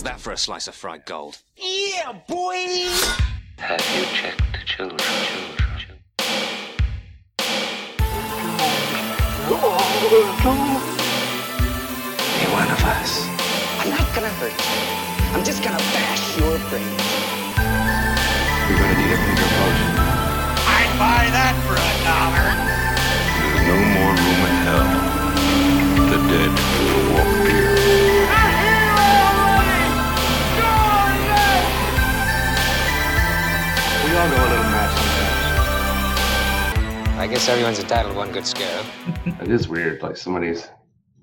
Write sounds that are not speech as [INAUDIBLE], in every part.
How's that for a slice of fried gold? Yeah, boy! Have you checked the children? children, children? Be one of us. I'm not gonna hurt you. I'm just gonna bash your brains. You're gonna need a bigger boat. I'd buy that for a dollar. There's no more room in hell. The dead will walk here. We all a little mad sometimes. I guess everyone's entitled to one good scare. [LAUGHS] It is weird, like somebody's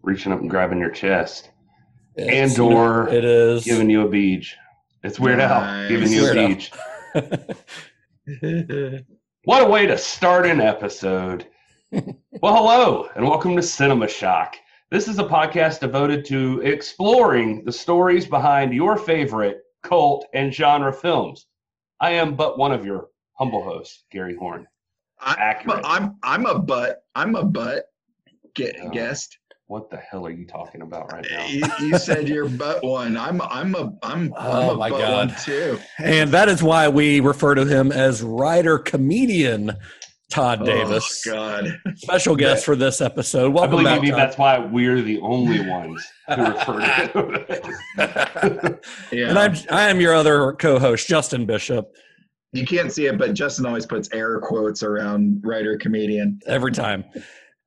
reaching up and grabbing your chest It's- and or it is giving you a beach. It's Weird Al Nice. giving you a beach. What a way to start an episode. [LAUGHS] well, hello, and welcome to Cinema Shock. This is a podcast devoted to exploring the stories behind your favorite cult and genre films. I am but one of your humble hosts, Gary Horn. I, Accurate. I'm I'm a butt. I'm a butt. Get Oh. guest. What the hell are you talking about right now? You, you said you're [LAUGHS] butt one. I'm I'm a I'm Oh, I'm a my butt God. one too. and that is why we refer to him as writer comedian Todd Davis, Oh God. special guest for this episode. I Welcome believe back. maybe Todd. that's why we're the only ones who refer to [LAUGHS] him. Yeah. and I'm I am your other co-host Justin Bishop. you can't see it, but Justin always puts air quotes around writer comedian. every time.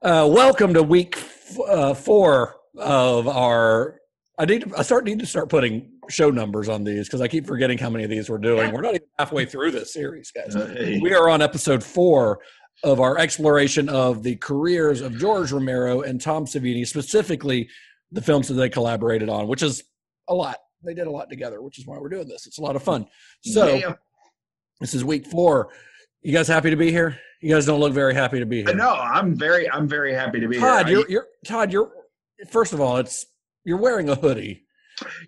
Uh, welcome to week f- uh, four of our. I need. To, I start need to start putting show numbers on these because I keep forgetting how many of these we're doing. We're not even halfway through this series, guys. Uh, hey. We are on episode four of our exploration of the careers of George Romero and Tom Savini, specifically the films that they collaborated on, which is a lot. They did a lot together, which is why we're doing this. It's a lot of fun. So Yeah. this is week four. You guys happy to be here? You guys don't look very happy to be here. no, I'm very I'm very happy to be Todd, here. you're, you're Todd. You're first of all, it's you're wearing a hoodie.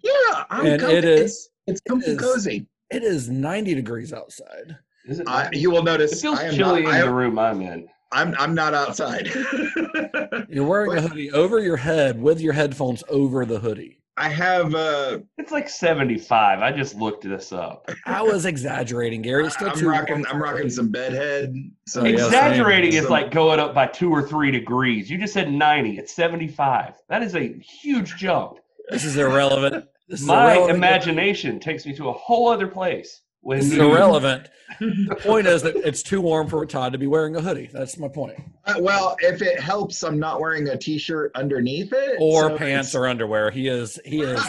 Yeah, I'm and comfy. it is- It's, it's comfy is- cozy. It is 90 degrees outside. Is it I, you will notice it notice feels I am chilly not, in I, the room I'm in. I'm I'm not outside. [LAUGHS] You're wearing a hoodie over your head with your headphones over the hoodie. I have uh It's like 75. I just looked this up. I was exaggerating, Gary. It's still I'm too rocking warm I'm rocking some bedhead. Some, Oh, yeah, Exaggerating is like going up by two or three degrees. You just said 90. It's 75. That is a huge jump. This is irrelevant. This is My irrelevant. imagination takes me to a whole other place. When This is you- irrelevant. The [LAUGHS] point is that it's too warm for Todd to be wearing a hoodie. That's my point. Uh, well, if it helps, I'm not wearing a t-shirt underneath it Or so pants it's- or underwear. He is he is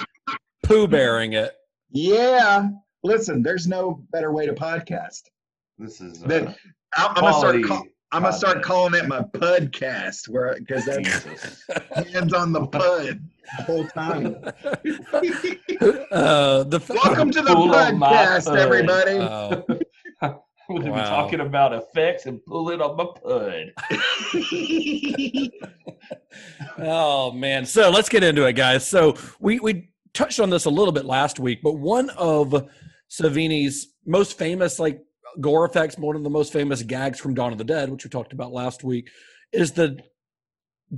[LAUGHS] poo bearing it. Yeah. Listen, there's no better way to podcast. This is Then uh, I'm, I'm gonna start. quality Call, I'm gonna start calling it my podcast, where because that's [LAUGHS] hands on the pud the whole time. [LAUGHS] Uh, the Welcome to the Pull on my podcast, everybody. Uh, We're going to be talking about effects and pulling on my pud. [LAUGHS] Oh man. So let's get into it, guys. So we we touched on this a little bit last week, but one of Savini's most famous like gore effects, one of the most famous gags from Dawn of the Dead, which we talked about last week, is the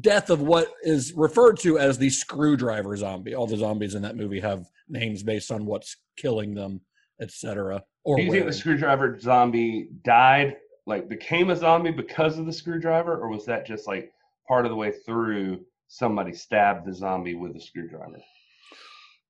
death of what is referred to as the screwdriver zombie. All the zombies in that movie have names based on what's killing them, etc. Or Do you think the screwdriver zombie died, like became a zombie because of the screwdriver, or was that just like part of the way through somebody stabbed the zombie with a screwdriver?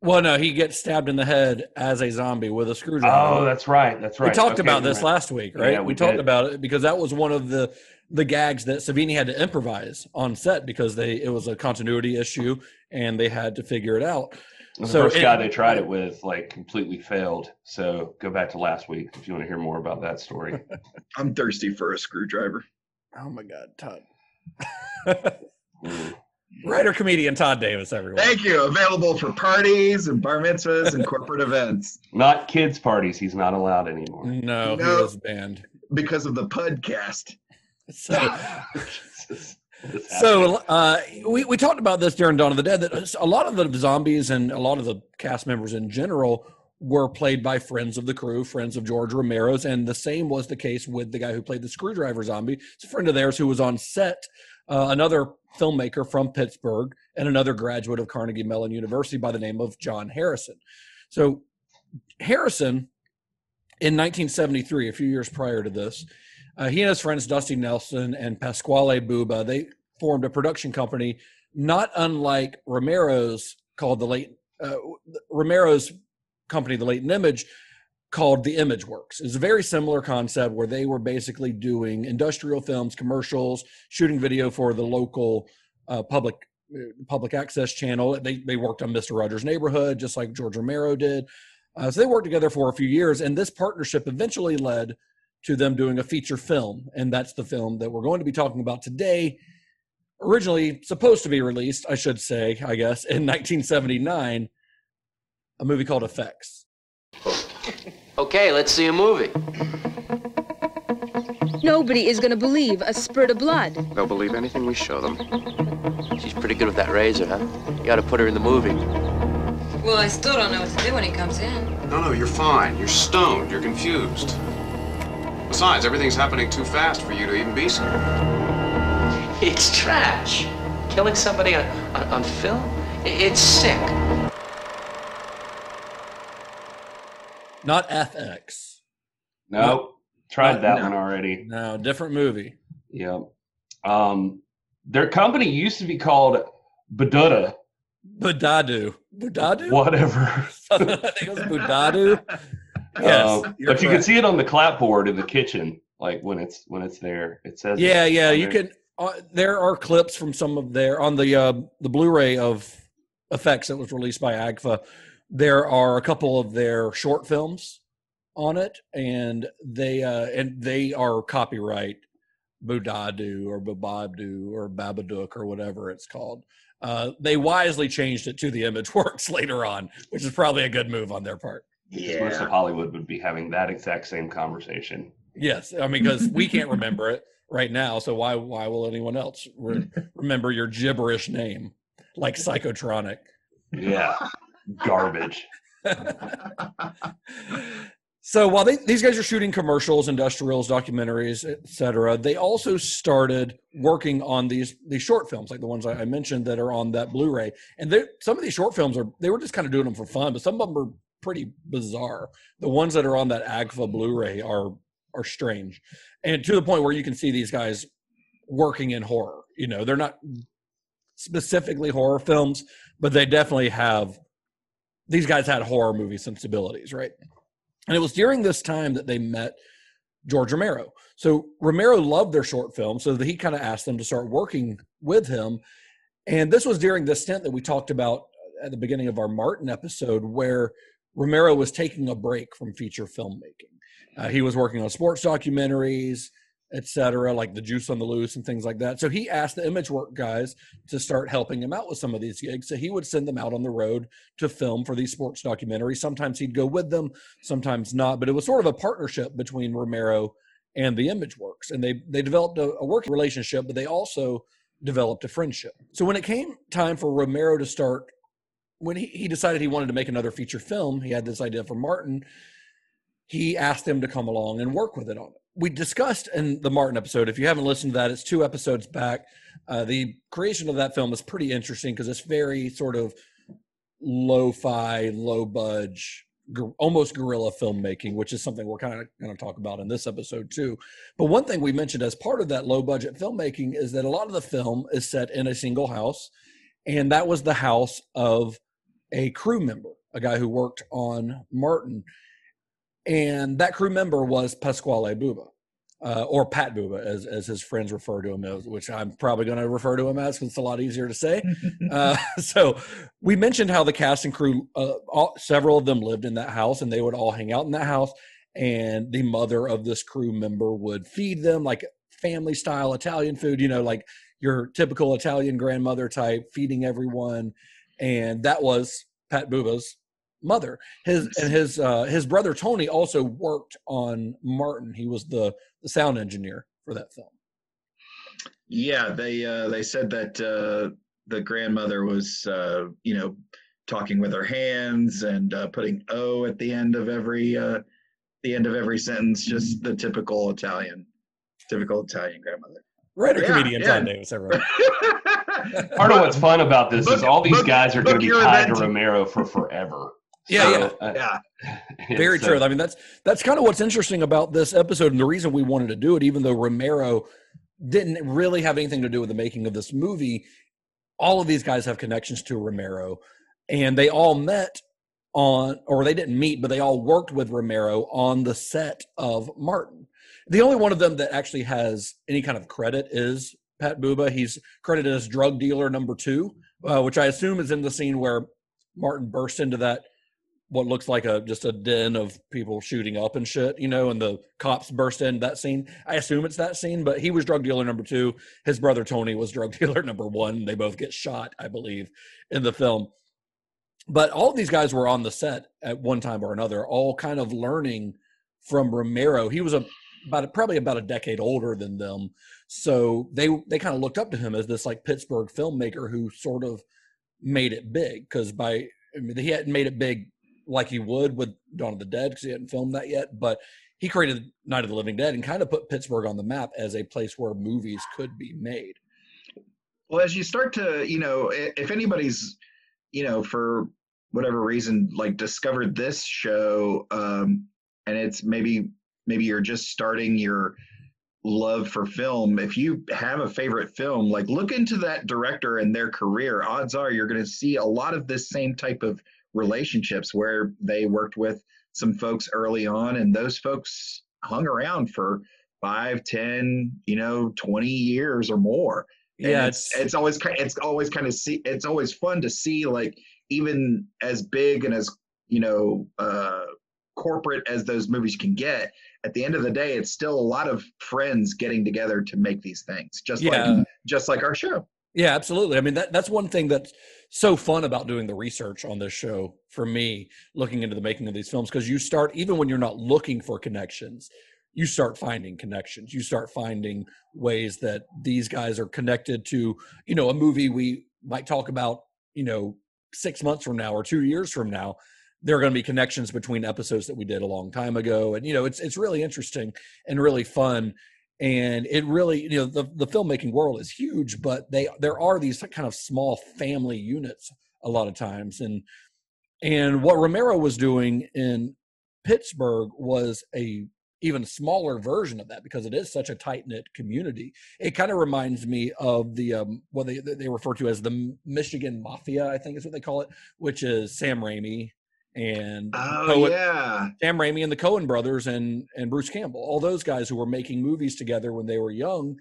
Well, no, he gets stabbed in the head as a zombie with a screwdriver. Oh, that's right. That's right. We talked Okay, about this right. last week, right? Yeah, we, we talked did. about it because that was one of the the gags that Savini had to improvise on set because they it was a continuity issue and they had to figure it out. The So first it- guy they tried it with like completely failed. So go back to last week if you want to hear more about that story. [LAUGHS] I'm thirsty for a screwdriver. Oh my God, Todd! Mm. Writer comedian Todd Davis, everyone. Thank you. Available for parties and bar mitzvahs and corporate events Not kids' parties. He's not allowed anymore. No, No. he was banned. because of the podcast. [LAUGHS] So, Jesus. What's happening? so uh, we we talked about this during Dawn of the Dead that a lot of the zombies and a lot of the cast members in general were played by friends of the crew, friends of George Romero's, and the same was the case with the guy who played the screwdriver zombie. It's a friend of theirs who was on set. Uh, another filmmaker from Pittsburgh and another graduate of Carnegie Mellon University by the name of John Harrison. So, Harrison, in 1973, a few years prior to this, uh, he and his friends Dusty Nelson and Pasquale Buba they formed a production company not unlike Romero's called the late uh, Romero's company, the Latent Image, called the Image Works. It's a very similar concept where they were basically doing industrial films, commercials, shooting video for the local uh, public uh, public access channel. They they worked on Mister Rogers' Neighborhood, just like George Romero did. Uh, so they worked together for a few years, and this partnership eventually led to them doing a feature film, and that's the film that we're going to be talking about today. Originally supposed to be released, I should say, I guess, in 1979, a movie called Effects. [LAUGHS] Okay, let's see a movie. Nobody is going to believe a spurt of blood. They'll believe anything we show them. She's pretty good with that razor, huh? You gotta put her in the movie. Well, I still don't know what to do when he comes in. No, no, you're fine. You're stoned. You're confused. Besides, everything's happening too fast for you to even be scared. It's trash. Killing somebody on, on, on film? It's sick. Not FX. Nope. Tried that No. one already. No, different movie. Yeah. Um, their company used to be called Badutta, Budadu. Budadu? [LAUGHS] whatever. [LAUGHS] I think it was Budadu. [LAUGHS] Yes. You're but you can see it on the clapboard in the kitchen, like when it's when it's there. It says. Yeah, yeah. You there. can. Uh, there are clips from some of their on the uh, the Blu-ray of effects that was released by AGFA. There are a couple of their short films on it, and they uh, and they are copyright Budadu or Babadu or Babadook or whatever it's called. Uh, they wisely changed it to the Image [LAUGHS] Works later on, which is probably a good move on their part. Because Most of Hollywood would be having that exact same conversation. Yes, I mean because we can't remember it right now, so why why will anyone else re- remember your gibberish name like Psychotronic? Yeah, garbage. [LAUGHS] so while they, these guys are shooting commercials, industrials, documentaries, etc., they also started working on these these short films, like the ones I, I mentioned that are on that Blu-ray. And some of these short films are they were just kind of doing them for fun, but some of them are pretty bizarre. The ones that are on that AGFA Blu-ray are are strange, and to the point where you can see these guys working in horror. You know, they're not specifically horror films, but they definitely have. These guys had horror movie sensibilities, right? And it was during this time that they met George Romero. So Romero loved their short film, so he kind of asked them to start working with him. And this was during the stint that we talked about at the beginning of our Martin episode, where Romero was taking a break from feature filmmaking. Uh, he was working on sports documentaries, et cetera, like the Juice on the Loose and things like that. So he asked the Image Work guys to start helping him out with some of these gigs. So he would send them out on the road to film for these sports documentaries. Sometimes he'd go with them, sometimes not. But it was sort of a partnership between Romero and the Image Works, and they they developed a, a working relationship, but they also developed a friendship. So when it came time for Romero to start, when he, he decided he wanted to make another feature film, he had this idea for Martin. He asked him to come along and work with it on it. We discussed in the Martin episode. If you haven't listened to that, it's two episodes back. Uh, the creation of that film is pretty interesting because it's very sort of lo-fi, low budge, gor- almost guerrilla filmmaking, which is something we're kind of going to talk about in this episode too. But one thing we mentioned as part of that low budget filmmaking is that a lot of the film is set in a single house, and that was the house of a crew member, a guy who worked on Martin, and that crew member was Pasquale Buba. Uh, or Pat Buba, as, as his friends refer to him as, which I'm probably going to refer to him as because it's a lot easier to say. [LAUGHS] Uh, [LAUGHS] so we mentioned how the cast and crew, uh, all, several of them lived in that house and they would all hang out in that house. And the mother of this crew member would feed them like family style Italian food, you know, like your typical Italian grandmother type, feeding everyone. And that was Pat Buba's mother. His and his uh, his brother Tony also worked on Martin. He was the the sound engineer for that film. Yeah, they uh, they said that uh, the grandmother was uh, you know talking with her hands and uh, putting "o" at the end of every uh, the end of every sentence, just the typical Italian, typical Italian grandmother. Writer Yeah, comedian yeah. John Davis, everyone. [LAUGHS] Part of what's fun about this is all these book- guys are going to be your tied to. Romero for forever. Yeah, So, yeah. uh, [LAUGHS] yeah. Very so- true. I mean, that's that's kind of what's interesting about this episode, and the reason we wanted to do it, even though Romero didn't really have anything to do with the making of this movie. All of these guys have connections to Romero, and they all met on, or they didn't meet, but they all worked with Romero on the set of Martin. The only one of them that actually has any kind of credit is Pat Buba. He's credited as drug dealer number two, uh, which I assume is in the scene where Martin bursts into that what looks like a just a den of people shooting up and shit, you know, and the cops burst in that scene. I assume it's that scene, but he was drug dealer number two. His brother Tony was drug [LAUGHS] dealer number one. They both get shot, I believe, in the film. But all these guys were on the set at one time or another, all kind of learning from Romero. He was a about probably about a decade older than them, so they they kind of looked up to him as this like Pittsburgh filmmaker who sort of made it big because by I mean, he hadn't made it big like he would with Dawn of the Dead because he hadn't filmed that yet, but he created Night of the Living Dead and kind of put Pittsburgh on the map as a place where movies could be made. Well, as you start to, you know, if anybody's, you know, for whatever reason, like discovered this show, um, and it's maybe maybe you're just starting your love for film. If you have a favorite film, like look into that director and their career. Odds are you're going to see a lot of this same type of relationships where they worked with some folks early on, and those folks hung around for five, ten, you know, twenty years or more. And Yeah, it's it's always kind it's always kind of see it's always fun to see like even as big and as you know uh corporate as those movies can get at the end of the day it's still a lot of friends getting together to make these things just Yeah. like just like our show Yeah, absolutely. I mean, that that's one thing that's so fun about doing the research on this show for me, looking into the making of these films, because you start even when you're not looking for connections, you start finding connections. You start finding ways that these guys are connected to, you know, a movie we might talk about, you know, six months from now or two years from now. There are going to be connections between episodes that we did a long time ago, and you know, it's it's really interesting and really fun and it really you know the, the filmmaking world is huge but they there are these kind of small family units a lot of times and and what romero was doing in pittsburgh was a even smaller version of that because it is such a tight knit community. It kind of reminds me of the um, what they they refer to as the Michigan Mafia, I think is what they call it, which is Sam Raimi and Oh Coen- yeah. Sam Raimi and the Coen brothers and and Bruce Campbell, all those guys who were making movies together when they were young,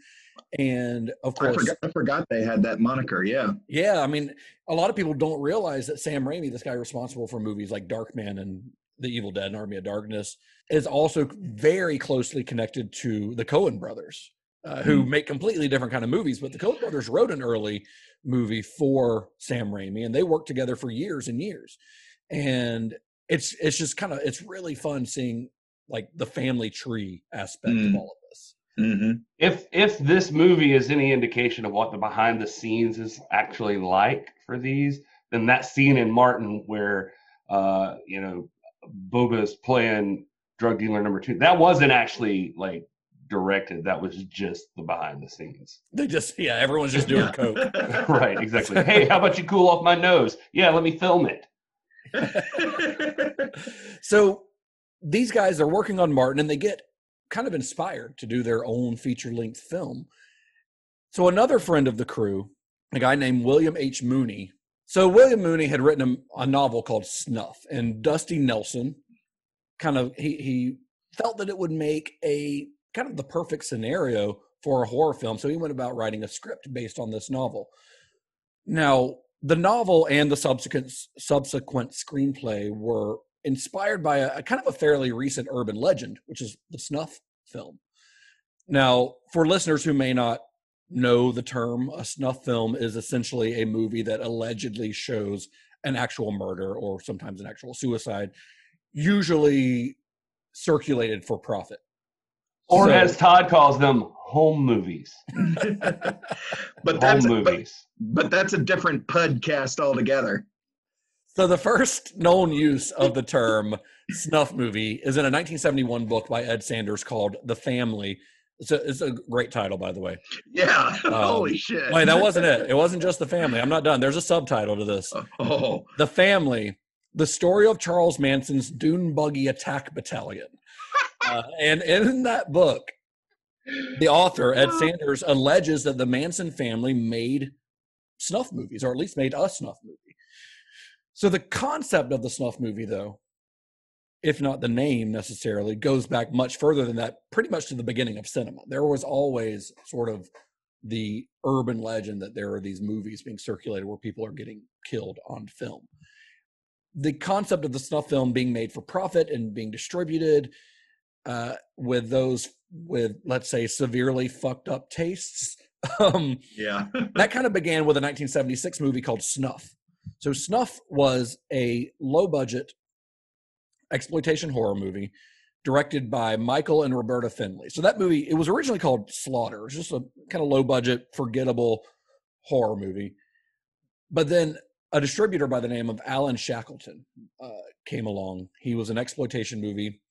and of I course, forgot, I forgot they had that moniker. Yeah. yeah, I mean, a lot of people don't realize that Sam Raimi, this guy responsible for movies like Darkman and The Evil Dead and Army of Darkness, is also very closely connected to the Coen brothers, uh, who make completely different kind of movies. But the Coen brothers wrote an early movie for Sam Raimi, and they worked together for years and years. And it's it's just kind of it's really fun seeing like the family tree aspect of Mm. all of this. Mm-hmm. If if this movie is any indication of what the behind the scenes is actually like for these, then that scene in Martin where uh, you know Buba's playing drug dealer number two, that wasn't actually like directed. That was just the behind the scenes. They just yeah, everyone's just doing coke. [LAUGHS] right, exactly. [LAUGHS] Hey, how about you cool off my nose? Yeah, let me film it. [LAUGHS] so these guys are working on Martin and they get kind of inspired to do their own feature length film. So another friend of the crew, a guy named William H. Mooney. So William Mooney had written a, a novel called Snuff, and Dusty Nelson kind of he he felt that it would make a kind of the perfect scenario for a horror film. So he went about writing a script based on this novel. Now, the novel and the subsequent subsequent screenplay were inspired by a, a kind of a fairly recent urban legend, which is the snuff film. Now, for listeners who may not know the term, a snuff film is essentially a movie that allegedly shows an actual murder or sometimes an actual suicide, usually circulated for profit. Or So- as Todd calls them, home movies. [LAUGHS] but Home that's but, but that's a different podcast altogether. So the first known use of the term snuff movie is in a 1971 book by Ed Sanders called The Family. It's a, it's a great title, by the way. Yeah. [LAUGHS] Um, Holy shit. Wait, that wasn't it. It wasn't just the family. I'm not done. There's a subtitle to this. Oh. The family, the story of Charles Manson's Dune Buggy Attack Battalion. [LAUGHS] Uh, and in that book, the author, Ed Sanders, alleges that the Manson family made snuff movies, or at least made a snuff movie. So the concept of the snuff movie, though, if not the name necessarily, goes back much further than that, pretty much to the beginning of cinema. There was always sort of the urban legend that there are these movies being circulated where people are getting killed on film. The concept of the snuff film being made for profit and being distributed uh, with those with let's say severely fucked up tastes [LAUGHS] um, Yeah. [LAUGHS] that kind of began with a 1976 movie called Snuff. So Snuff was a low budget exploitation horror movie directed by Michael and Roberta Findlay. So that movie it was originally called Slaughter. It was just a kind of low budget, forgettable horror movie. But then a distributor by the name of Alan Shackleton uh, came along. He was an exploitation movie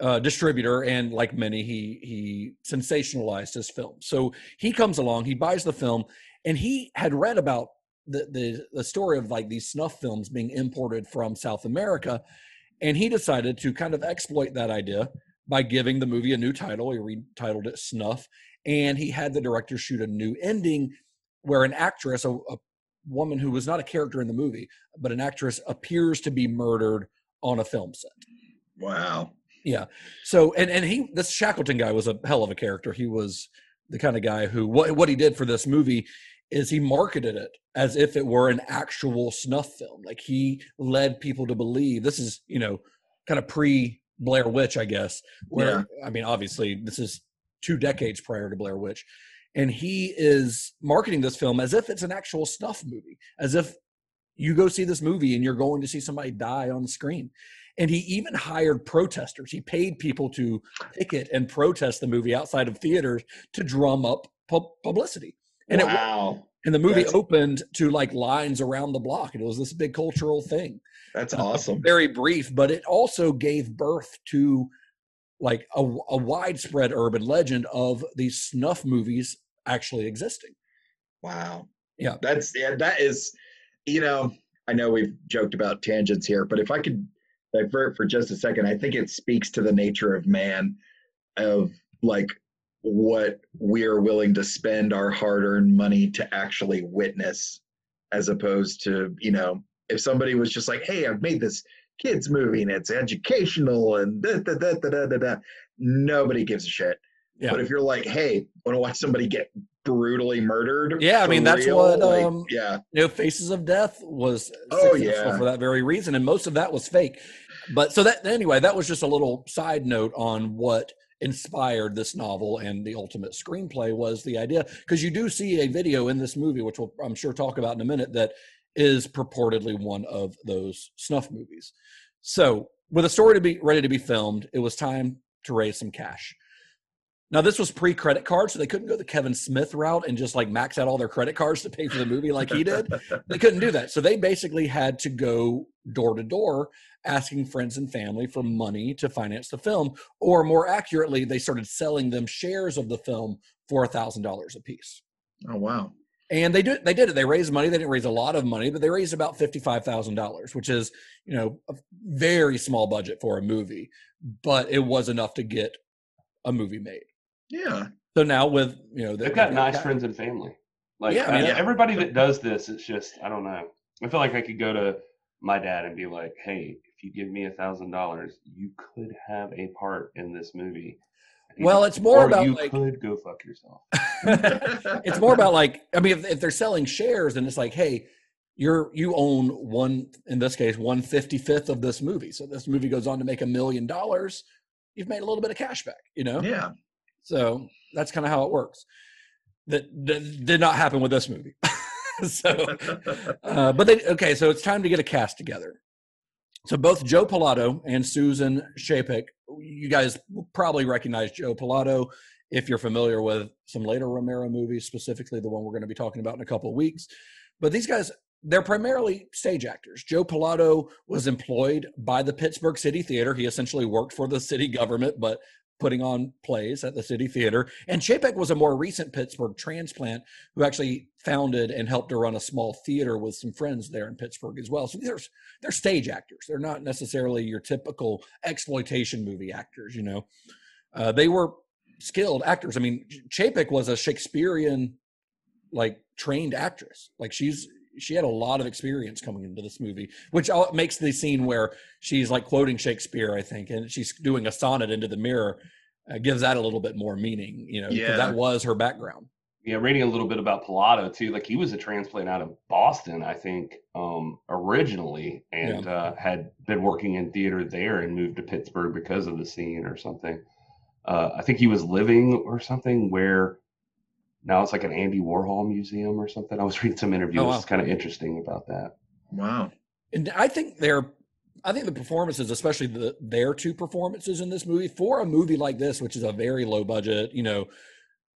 uh, distributor, and like many, he he sensationalized his film. So he comes along, he buys the film, and he had read about the the the story of like these snuff films being imported from South America, and he decided to kind of exploit that idea by giving the movie a new title. He retitled it Snuff, and he had the director shoot a new ending where an actress, a, a woman who was not a character in the movie, but an actress appears to be murdered on a film set. Wow. Yeah. So and and he this Shackleton guy was a hell of a character. He was the kind of guy who what what he did for this movie is he marketed it as if it were an actual snuff film. Like he led people to believe this is, you know, kind of pre Blair Witch, I guess. Where I mean, obviously this is two decades prior to Blair Witch. And he is marketing this film as if it's an actual snuff movie, as if you go see this movie and you're going to see somebody die on the screen. And he even hired protesters. He paid people to picket and protest the movie outside of theaters to drum up pub- publicity. And it wow. and the movie That's- opened to like lines around the block. And it was this big cultural thing. That's Uh, awesome. Very brief, but it also gave birth to like a, a widespread urban legend of these snuff movies actually existing. Wow. Yeah. That's yeah, that is you know, I know we've joked about tangents here, but if I could divert for just a second, I think it speaks to the nature of man of like what we're willing to spend our hard-earned money to actually witness as opposed to, you know, if somebody was just like, "Hey, I've made this kids movie and it's educational and da da da da da da,", da nobody gives a shit. Yeah. But if you're like, "Hey, want to watch somebody get brutally murdered?" Yeah, I mean that's real?" what Like, um yeah. you know Faces of Death was Oh, yeah. for that very reason and most of that was fake. But so that anyway, that was just a little side note on what inspired this novel and the ultimate screenplay was the idea because you do see a video in this movie which we'll I'm sure talk about in a minute that is purportedly one of those snuff movies. So, with a story to be ready to be filmed, it was time to raise some cash. Now, this was pre credit card, so they couldn't go the Kevin Smith route and just like max out all their credit cards to pay for the movie like he did. they couldn't do that. So, they basically had to go door to door asking friends and family for money to finance the film. Or more accurately, they started selling them shares of the film for a $1,000 a piece. Oh wow. And they did they did it. They raised money. They didn't raise a lot of money, but they raised about fifty-five thousand dollars, which is, you know, a very small budget for a movie, but it was enough to get a movie made. Yeah. So now with you know They've got nice friends and family. Like Yeah, I mean, uh, everybody that does this, it's just I don't know. I feel like I could go to my dad and be like, "Hey, if you give me a thousand dollars, you could have a part in this movie." Well, it's more Or about you like could go fuck yourself. [LAUGHS] it's more about like I mean, if, if they're selling shares, then it's like, hey, you're you own one in this case one fifty fifth of this movie. So this movie goes on to make a million dollars. You've made a little bit of cash back, you know. Yeah. So that's kind of how it works. That, that did not happen with this movie. [LAUGHS] so, uh, but they okay. So it's time to get a cast together. So both Joe Pilato and Susan Chapek, you guys probably recognize Joe Pilato if you're familiar with some later Romero movies, specifically the one we're going to be talking about in a couple of weeks. But these guys, they're primarily stage actors. Joe Pilato was employed by the Pittsburgh City Theater. He essentially worked for the city government, but putting on plays at the City Theater. And Chapek was a more recent Pittsburgh transplant who actually founded and helped to run a small theater with some friends there in Pittsburgh as well. So they're they're stage actors. They're not necessarily your typical exploitation movie actors. You know, uh, they were skilled actors. I mean, Chapek was a Shakespearean like trained actress. Like she's she had a lot of experience coming into this movie, which makes the scene where she's like quoting Shakespeare, I think, and she's doing a sonnet into the mirror, uh, gives that a little bit more meaning, you know, because Yeah. that was her background. Yeah, reading a little bit about Pilato too. Like he was a transplant out of Boston, I think, um, originally, and uh, had been working in theater there and moved to Pittsburgh because of the scene or something. Uh, I think he was living or something where now it's like an Andy Warhol museum or something. I was [LAUGHS] reading some interviews. Oh, wow. It's kind of interesting about that. Wow. And I think they're, I think the performances, especially the their two performances in this movie, for a movie like this, which is a very low budget, you know,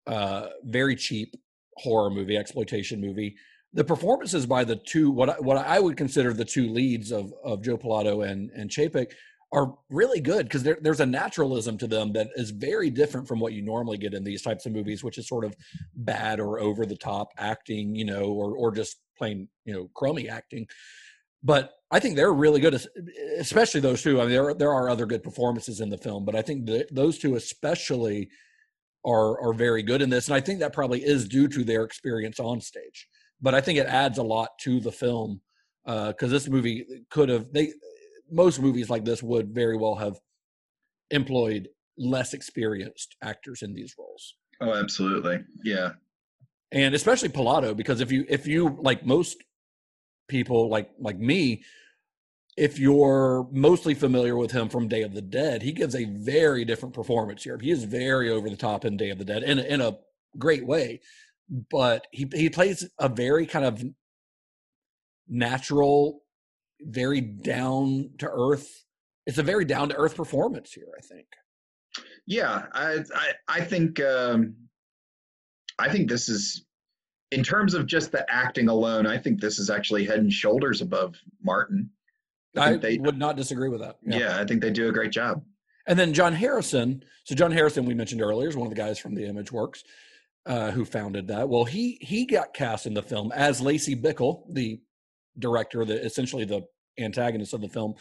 uh, very cheap horror movie, exploitation movie, the performances by the two, what I, what I would consider the two leads of of Joe Pilato and and Chapek are really good because there's a naturalism to them that is very different from what you normally get in these types of movies, which is sort of bad or over the top acting, you know, or or just plain you know crummy acting. But I think they're really good, especially those two. I mean, there are- there are other good performances in the film, but I think that those two especially are are very good in this, and I think that probably is due to their experience on stage. But I think it adds a lot to the film uh, because this movie could have they most movies like this would very well have employed less experienced actors in these roles Oh, absolutely. Yeah. and especially Pilato because if you if you like most people like like me if you're mostly familiar with him from Day of the Dead he gives a very different performance here he is very over the top in Day of the Dead in a, in a great way but he he plays a very kind of natural very down to earth it's a very down to earth performance here i think Yeah, I I, I think um, I think this is in terms of just the acting alone. I think this is actually head and shoulders above Martin. i, think they- would not disagree with that Yeah. I think they do a great job. And then John Harrison. So John Harrison, we mentioned earlier, is one of the guys from the Image Works uh, who founded that. Well, he he got cast in the film as Lacey Bickle, the director, the essentially the antagonist of the film.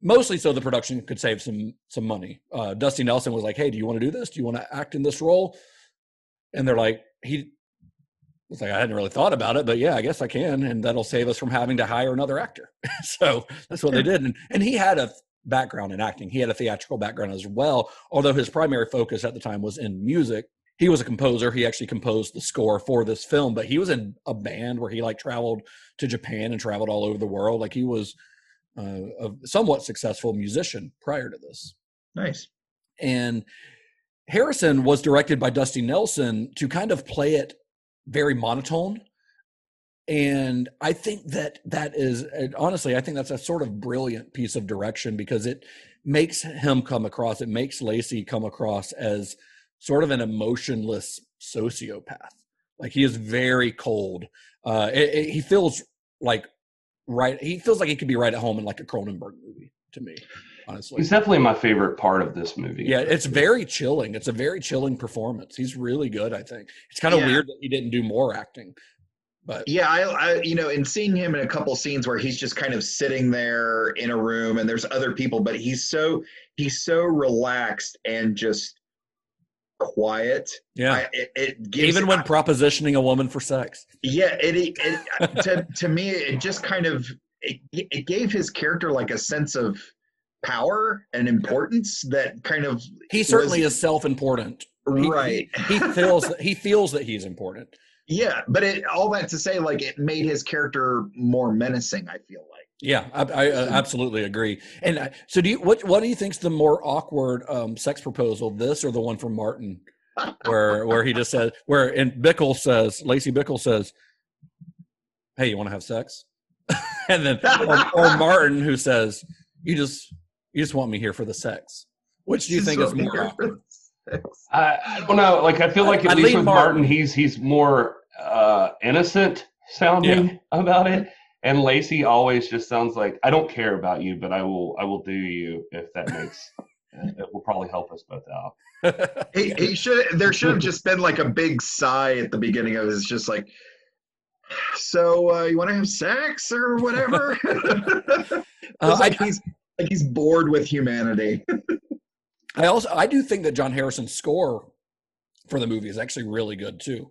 Mostly so the production could save some some money. Uh, Dusty Nelson was like, "Hey, do you want to do this? Do you want to act in this role?" And they're like, "He." was like, I hadn't really thought about it, but yeah, I guess I can, and that'll save us from having to hire another actor. [LAUGHS] so that's what they did, and and he had a background in acting. He had a theatrical background as well, although his primary focus at the time was in music. He was a composer. He actually composed the score for this film, but he was in a band where he like traveled to Japan and traveled all over the world. Like he was uh, a somewhat successful musician prior to this. Nice. And Harrison was directed by Dusty Nelson to kind of play it very monotone. And I think that that is honestly, I think that's a sort of brilliant piece of direction because it makes him come across, it makes Lacey come across as sort of an emotionless sociopath. Like he is very cold. Uh, it- it- he feels like right. He feels like he could be right at home in like a Cronenberg movie to me, honestly. He's definitely my favorite part of this movie. Yeah, it's very chilling. It's a very chilling performance. He's really good, I think. It's kind of Yeah. weird that he didn't do more acting. But Yeah, I, I, you know, in seeing him in a couple scenes where he's just kind of sitting there in a room and there's other people, but he's so he's so relaxed and just quiet. yeah, I, it, it gives even when propositioning a woman for sex. Yeah, it, it, to to me it just kind of it, it gave his character like a sense of power and importance that kind of He certainly was- is self-important. He- right. He, he feels that he feels that he's important. [LAUGHS] Yeah, but it all that to say like it made his character more menacing. I feel like. Yeah, I, I uh, absolutely agree. And I, so, do you what what do you think's the more awkward um, sex proposal, this or the one from Martin, where where he just says where and Bickle says Lacey Bickle says, "Hey, you want to have sex?" [LAUGHS] and then or, or Martin who says, "You just you just want me here for the sex." Which do you think is more awkward? I, I don't know. Like I feel like at I least with Martin. Martin, he's he's more uh, innocent sounding about it, and Lacey always just sounds like I don't care about you, but I will I will do you if that makes [LAUGHS] it will probably help us both out. [LAUGHS] He, he should. There should have just been like a big sigh at the beginning of it. It's just like, so uh, you want to have sex or whatever? [LAUGHS] Uh, like I- he's like he's bored with humanity. I also I do think that John Harrison's score for the movie is actually really good too.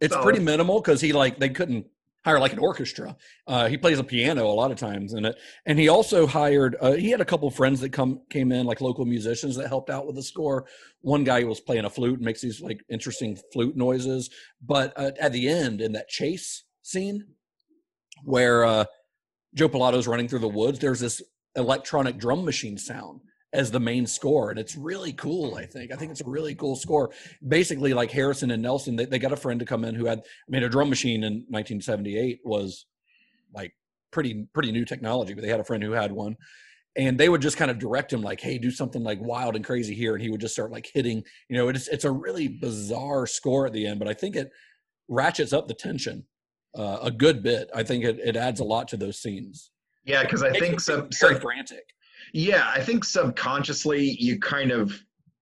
It's Solid. pretty minimal because he like they couldn't hire like an orchestra. Uh, he plays a piano a lot of times in it, and he also hired. Uh, he had a couple friends that come came in like local musicians that helped out with the score. One guy was playing a flute and makes these like interesting flute noises. But uh, at the end in that chase scene where uh, Joe Pilato's running through the woods, there's this electronic drum machine sound as the main score and it's really cool i think. I think it's a really cool score. Basically like harrison and nelson they, they got a friend to come in who had i mean a drum machine in 1978 was like pretty pretty new technology but they had a friend who had one and they would just kind of direct him like hey do something like wild and crazy here and he would just start like hitting you know it's it's a really bizarre score at the end but i think it ratchets up the tension uh, a good bit. I think it, it adds a lot to those scenes. Yeah, because I think me some, very some frantic yeah, I think subconsciously you kind of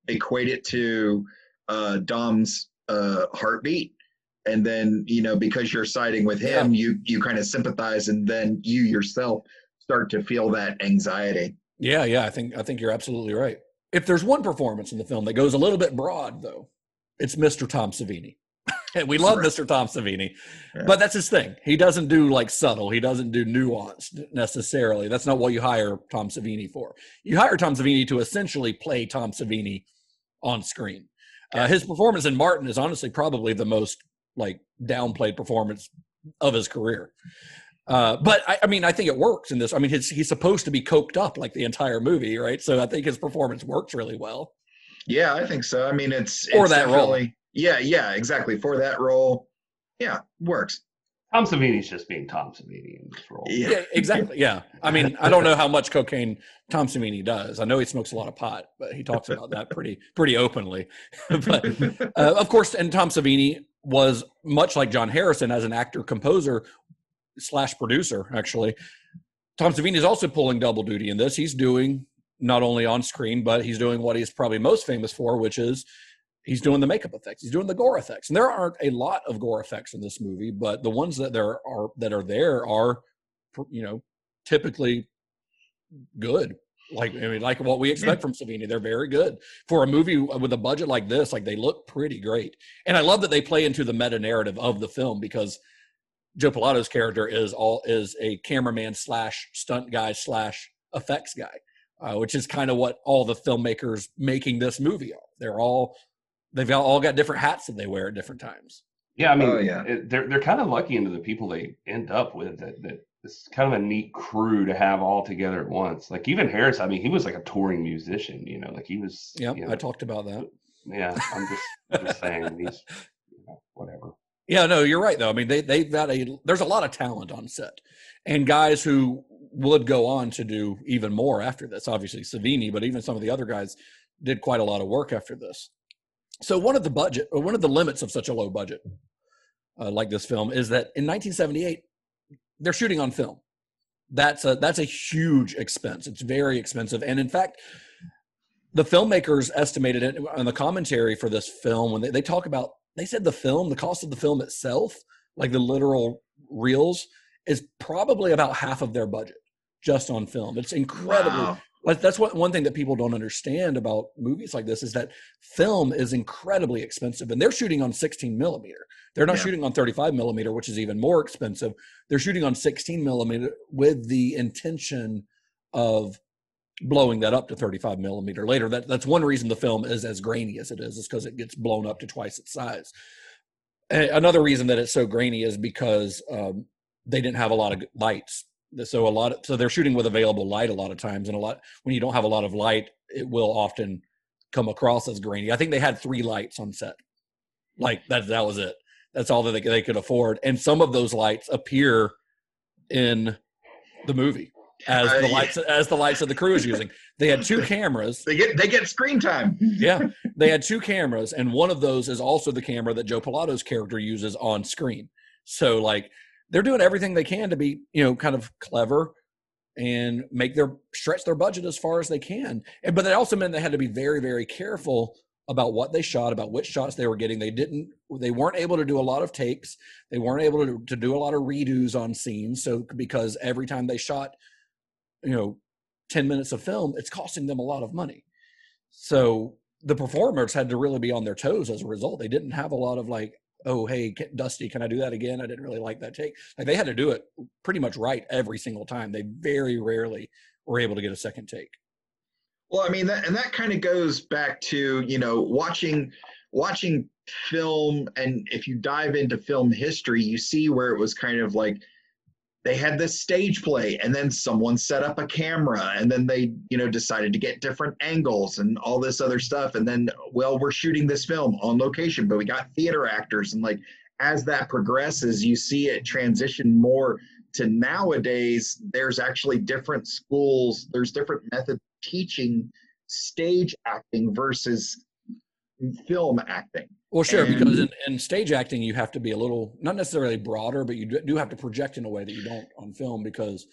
equate it to uh, Dom's uh, heartbeat, and then you know because you're siding with him, you you kind of sympathize, and then you yourself start to feel that anxiety. Yeah, yeah, I think I think you're absolutely right. If there's one performance in the film that goes a little bit broad, though, it's Mr. Tom Savini. And [LAUGHS] we love Right. Mr. Tom Savini, Yeah. but that's his thing. He doesn't do like subtle. He doesn't do nuanced necessarily. That's not what you hire Tom Savini for. You hire Tom Savini to essentially play Tom Savini on screen. Uh, his performance in Martin is honestly probably the most like downplayed performance of his career. Uh, but I, I mean, I think it works in this. I mean, he's, he's supposed to be coked up like the entire movie, right? So I think his performance works really well. Yeah, I think so. I mean, it's For it's that role. definitely- Yeah, yeah, exactly. For that role, yeah, works. Tom Savini's just being Tom Savini in this role. Yeah. Yeah, exactly. Yeah. I mean, I don't know how much cocaine Tom Savini does. I know he smokes a lot of pot, but he talks about that pretty pretty openly. [LAUGHS] but uh, of course, and Tom Savini was much like John Harrison as an actor, composer slash producer. Actually, Tom Savini is also pulling double duty in this. He's doing not only on screen, but he's doing what he's probably most famous for, which is he's doing the makeup effects. He's doing the gore effects, and there aren't a lot of gore effects in this movie, but the ones that there are that are there are, you know, typically good. Like I mean, like what we expect from Savini, they're very good for a movie with a budget like this. Like they look pretty great, and I love that they play into the meta narrative of the film because Joe Pilato's character is all is a cameraman slash stunt guy slash effects guy, uh, which is kind of what all the filmmakers making this movie are. They're all they've all got different hats that they wear at different times. Yeah, I mean, Oh, yeah. it, they're they're kind of lucky into the people they end up with. That that it's kind of a neat crew to have all together at once. Like even Harris, I mean, he was like a touring musician. You know, like he was. Yeah, you I talked about that. Yeah, I'm just I'm just saying [LAUGHS] he's you know, whatever. Yeah, no, you're right though. I mean, they they've got a there's a lot of talent on set, and guys who would go on to do even more after this. Obviously, Savini, but even some of the other guys did quite a lot of work after this. So one of the budget, or one of the limits of such a low budget uh, like this film is that in 1978 they're shooting on film. That's a that's a huge expense. It's very expensive, and in fact, the filmmakers estimated it on the commentary for this film when they, they talk about they said the film the cost of the film itself like the literal reels is probably about half of their budget just on film it's incredibly Wow. That's what one thing that people don't understand about movies like this is that film is incredibly expensive and they're shooting on 16 millimeter. They're not Yeah. shooting on 35 millimeter which is even more expensive. They're shooting on 16 millimeter with the intention of blowing that up to 35 millimeter later. That that's one reason the film is as grainy as it is is because it gets blown up to twice its size. Another reason that it's so grainy is because um, they didn't have a lot of lights so a lot of, so they're shooting with available light a lot of times and a lot when you don't have a lot of light it will often come across as grainy. I think they had three lights on set. Like that that was it. That's all that they, they could afford and some of those lights appear in the movie as Uh, the yeah. lights as the lights that the crew is using. They had two [LAUGHS] cameras. They get they get screen time. [LAUGHS] yeah. They had two cameras and one of those is also the camera that joe pilato's character uses on screen. So like they're doing everything they can to be you know kind of clever and make their stretch their budget as far as they can. And, but that also meant they had to be very, very careful about what they shot, about which shots they were getting. They didn't, they weren't able to do a lot of takes. They weren't able to, to do a lot of redos on scenes. So because every time they shot, you know, 10 minutes of film, it's costing them a lot of money. So the performers had to really be on their toes as a result. They didn't have a lot of like, oh, hey, Dusty, can I do that again? I didn't really like that take. Like they had to do it pretty much right every single time. They very rarely were able to get a second take. Well, I mean, that, and that kind of goes back to you know watching watching film, and if you dive into film history, you see where it was kind of like they had this stage play, and then someone set up a camera, and then they you know decided to get different angles and all this other stuff, and then well, we're shooting this film on location, but we got theater actors, and like as that progresses, you see it transition more to nowadays there's actually different schools there's different methods teaching stage acting versus film acting. Well, sure, And- because in, in stage acting, you have to be a little, not necessarily broader, but you do- do have to project in a way that you don't on film because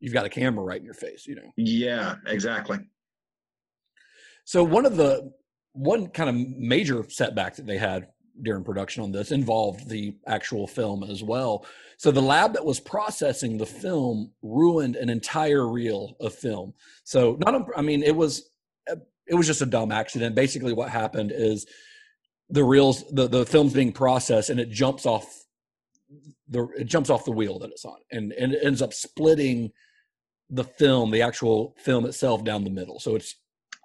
you've got a camera right in your face, you know. yeah, exactly. So one of the one kind of major setback that they had during production on this involved the actual film as well. So the lab that was processing the film ruined an entire reel of film. So not, I mean, it was it was just a dumb accident. Basically, what happened is the reels, the the film's being processed, and it jumps off the it jumps off the wheel that it's on, and and it ends up splitting the film, the actual film itself, down the middle. So it's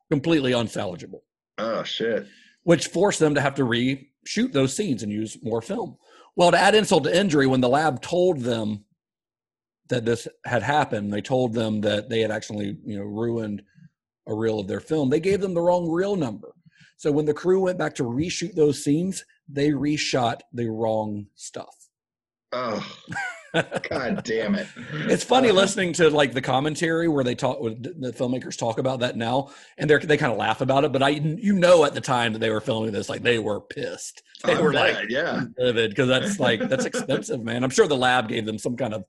completely unsalvageable Oh shit. which forced them to have to reshoot those scenes and use more film. Well, to add insult to injury, when the lab told them that this had happened, they told them that they had actually, you know, ruined a reel of their film. They gave them the wrong reel number. So when the crew went back to reshoot those scenes, they reshot the wrong stuff. Oh, [LAUGHS] god damn it. It's funny uh. listening to like the commentary where they talk, the filmmakers talk about that now, and they they kind of laugh about it. But I, you know, at the time that they were filming this, like they were pissed. They I were bet, like, yeah. livid because that's like that's expensive, man. I'm sure the lab gave them some kind of,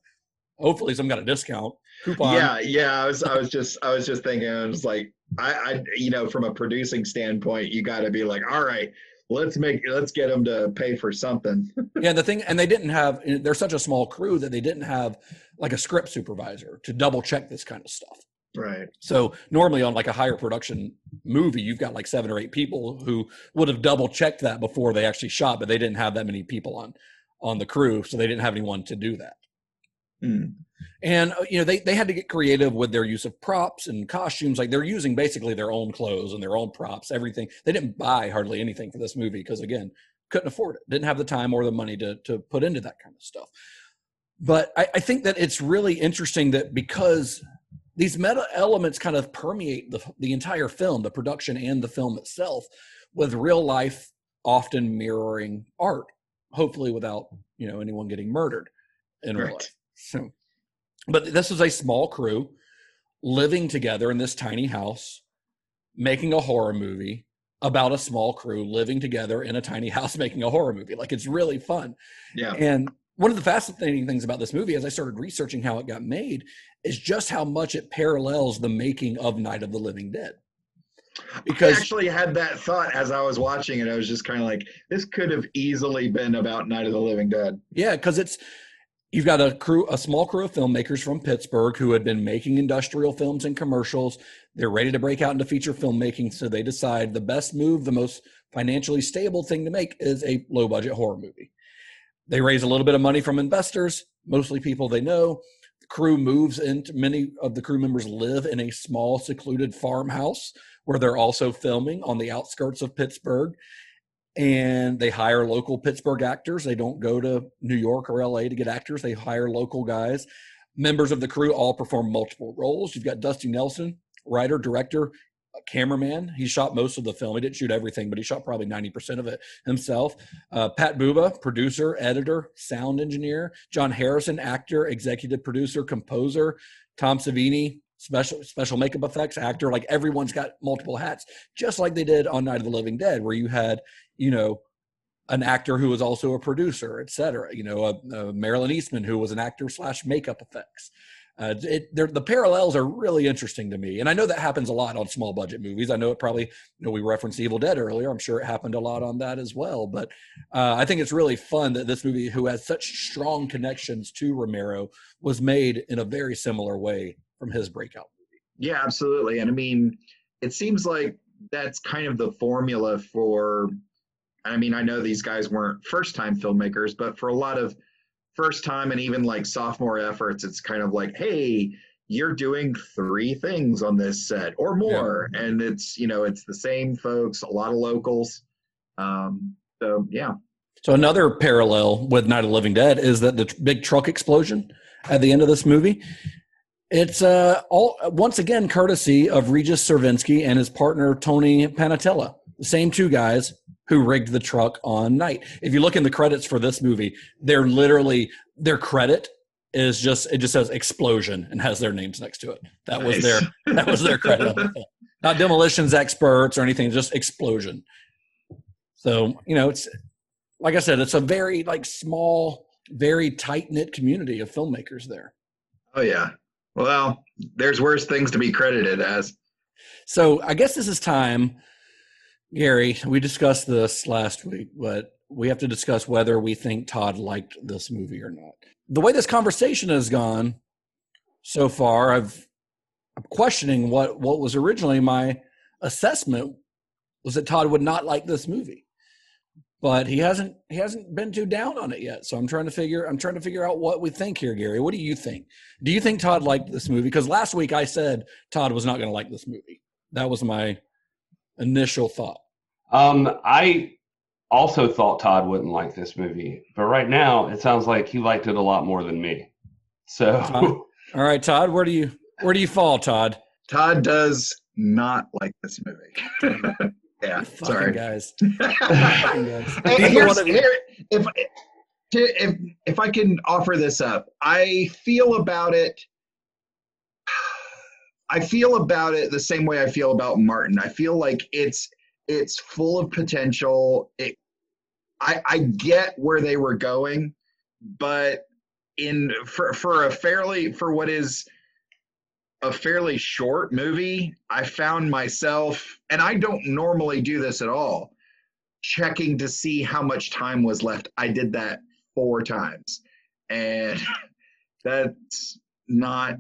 hopefully, some kind of discount coupon. Yeah, yeah. I was, I was just, I was just thinking. I was like, I, I, you know, from a producing standpoint, you got to be like, all right, let's make, let's get them to pay for something. [LAUGHS] yeah. The thing, and they didn't have. Eh, they're such a small crew that they didn't have like a script supervisor to double check this kind of stuff. Right. So normally on like a higher production movie, you've got like seven or eight people who would have double checked that before they actually shot, but they didn't have that many people on on the crew, so they didn't have anyone to do that. Hmm. And uh, you know they they had to get creative with their use of props and costumes. Like they're using basically their own clothes and their own props, everything. They didn't buy hardly anything for this movie because again, couldn't afford it, didn't have the time or the money to to put into that kind of stuff. But I, I think that it's really interesting that because these meta elements kind of permeate the, the entire film, the production and the film itself, with real life often mirroring art, hopefully without you know anyone getting murdered in real life. So, but this is a small crew living together in this tiny house, making a horror movie about a small crew living together in a tiny [LAUGHS] house making a horror movie. Like it's really fun. Yeah. And one of the fascinating things about this movie, as I started researching how it got made, is just how much it parallels the making of Night of the Living Dead. Because I actually had that thought as I was watching it. I was just kind of like, this could have easily been about Night of the Living Dead. yeah, because it's you've got a crew, a small crew of filmmakers from Pittsburgh who had been making industrial films and commercials. They're ready to break out into feature filmmaking, so they decide the best move, the most financially stable thing to make is a low budget horror movie. They raise a little bit of money from investors, mostly people they know. The crew moves into many of the crew members live in a small secluded farmhouse where they're also filming on the outskirts of Pittsburgh. And they hire local Pittsburgh actors. They don't go to New York or LA to get actors. They hire local guys. Members of the crew all perform multiple roles. You've got Dusty Nelson, writer, director, cameraman. He shot most of the film. He didn't shoot everything, but he shot probably 90% of it himself. Uh, Pat Buba, producer, editor, sound engineer. John Harrison, actor, executive producer, composer. Tom Savini, special special makeup effects actor. Like everyone's got multiple hats, just like they did on Night of the Living Dead, where you had, you know, an actor who was also a producer, et cetera. You know, uh, uh, Marilyn Eastman, who was an actor slash makeup effects. Uh, it, the parallels are really interesting to me, and I know that happens a lot on small budget movies. I know it probably, you know, we referenced Evil Dead earlier. I'm sure it happened a lot on that as well. But uh, I think it's really fun that this movie, who has such strong connections to Romero, was made in a very similar way from his breakout. Yeah, absolutely. And I mean, it seems like that's kind of the formula for. I mean, I know these guys weren't first time filmmakers, but for a lot of first time and even like sophomore efforts, it's kind of like, hey, you're doing three things on this set or more. And it's, you know, it's the same folks, a lot of locals. Um, so, yeah. So another parallel with Night of the Living Dead is that the big truck explosion at the end of this movie. It's uh, all once again courtesy of Regis Survinski and his partner Tony Pantanello, the same two guys who rigged the truck on Night. If you look in the credits for this movie, they're literally their credit is just it just says explosion and has their names next to it. That was their [LAUGHS] that was their credit. on the film. Not demolitions experts or anything, just explosion. So you know, it's like I said, it's a very like small, very tight knit community of filmmakers there. Oh, yeah. Well, there's worse things to be credited as. So I guess this is time, Gary. We discussed this last week, but we have to discuss whether we think Todd liked this movie or not. The way this conversation has gone so far, I've I'm questioning what what was originally my assessment was that Todd would not like this movie. But he hasn't he hasn't been too down on it yet. So I'm trying to figure I'm trying to figure out what we think here, Gary. What do you think? Do you think Todd liked this movie? Because last week I said Todd was not going to like this movie. That was my initial thought. Um, I also thought Todd wouldn't like this movie, but right now it sounds like he liked it a lot more than me. So, Todd? [LAUGHS] All right, Todd, where do you where do you fall, Todd? Todd does not like this movie. [LAUGHS] yeah, sorry. guys. [LAUGHS] Guys. Hey, Neither here's- one of you- here- if, if if I can offer this up, I feel about it. [SIGHS] I feel about it the same way I feel about Martin. I feel like it's it's full of potential. It, I I get where they were going, but in for for a fairly for what is a fairly short movie, I found myself, and I don't normally do this at all, checking to see how much time was left. I did that four times, and [LAUGHS] that's not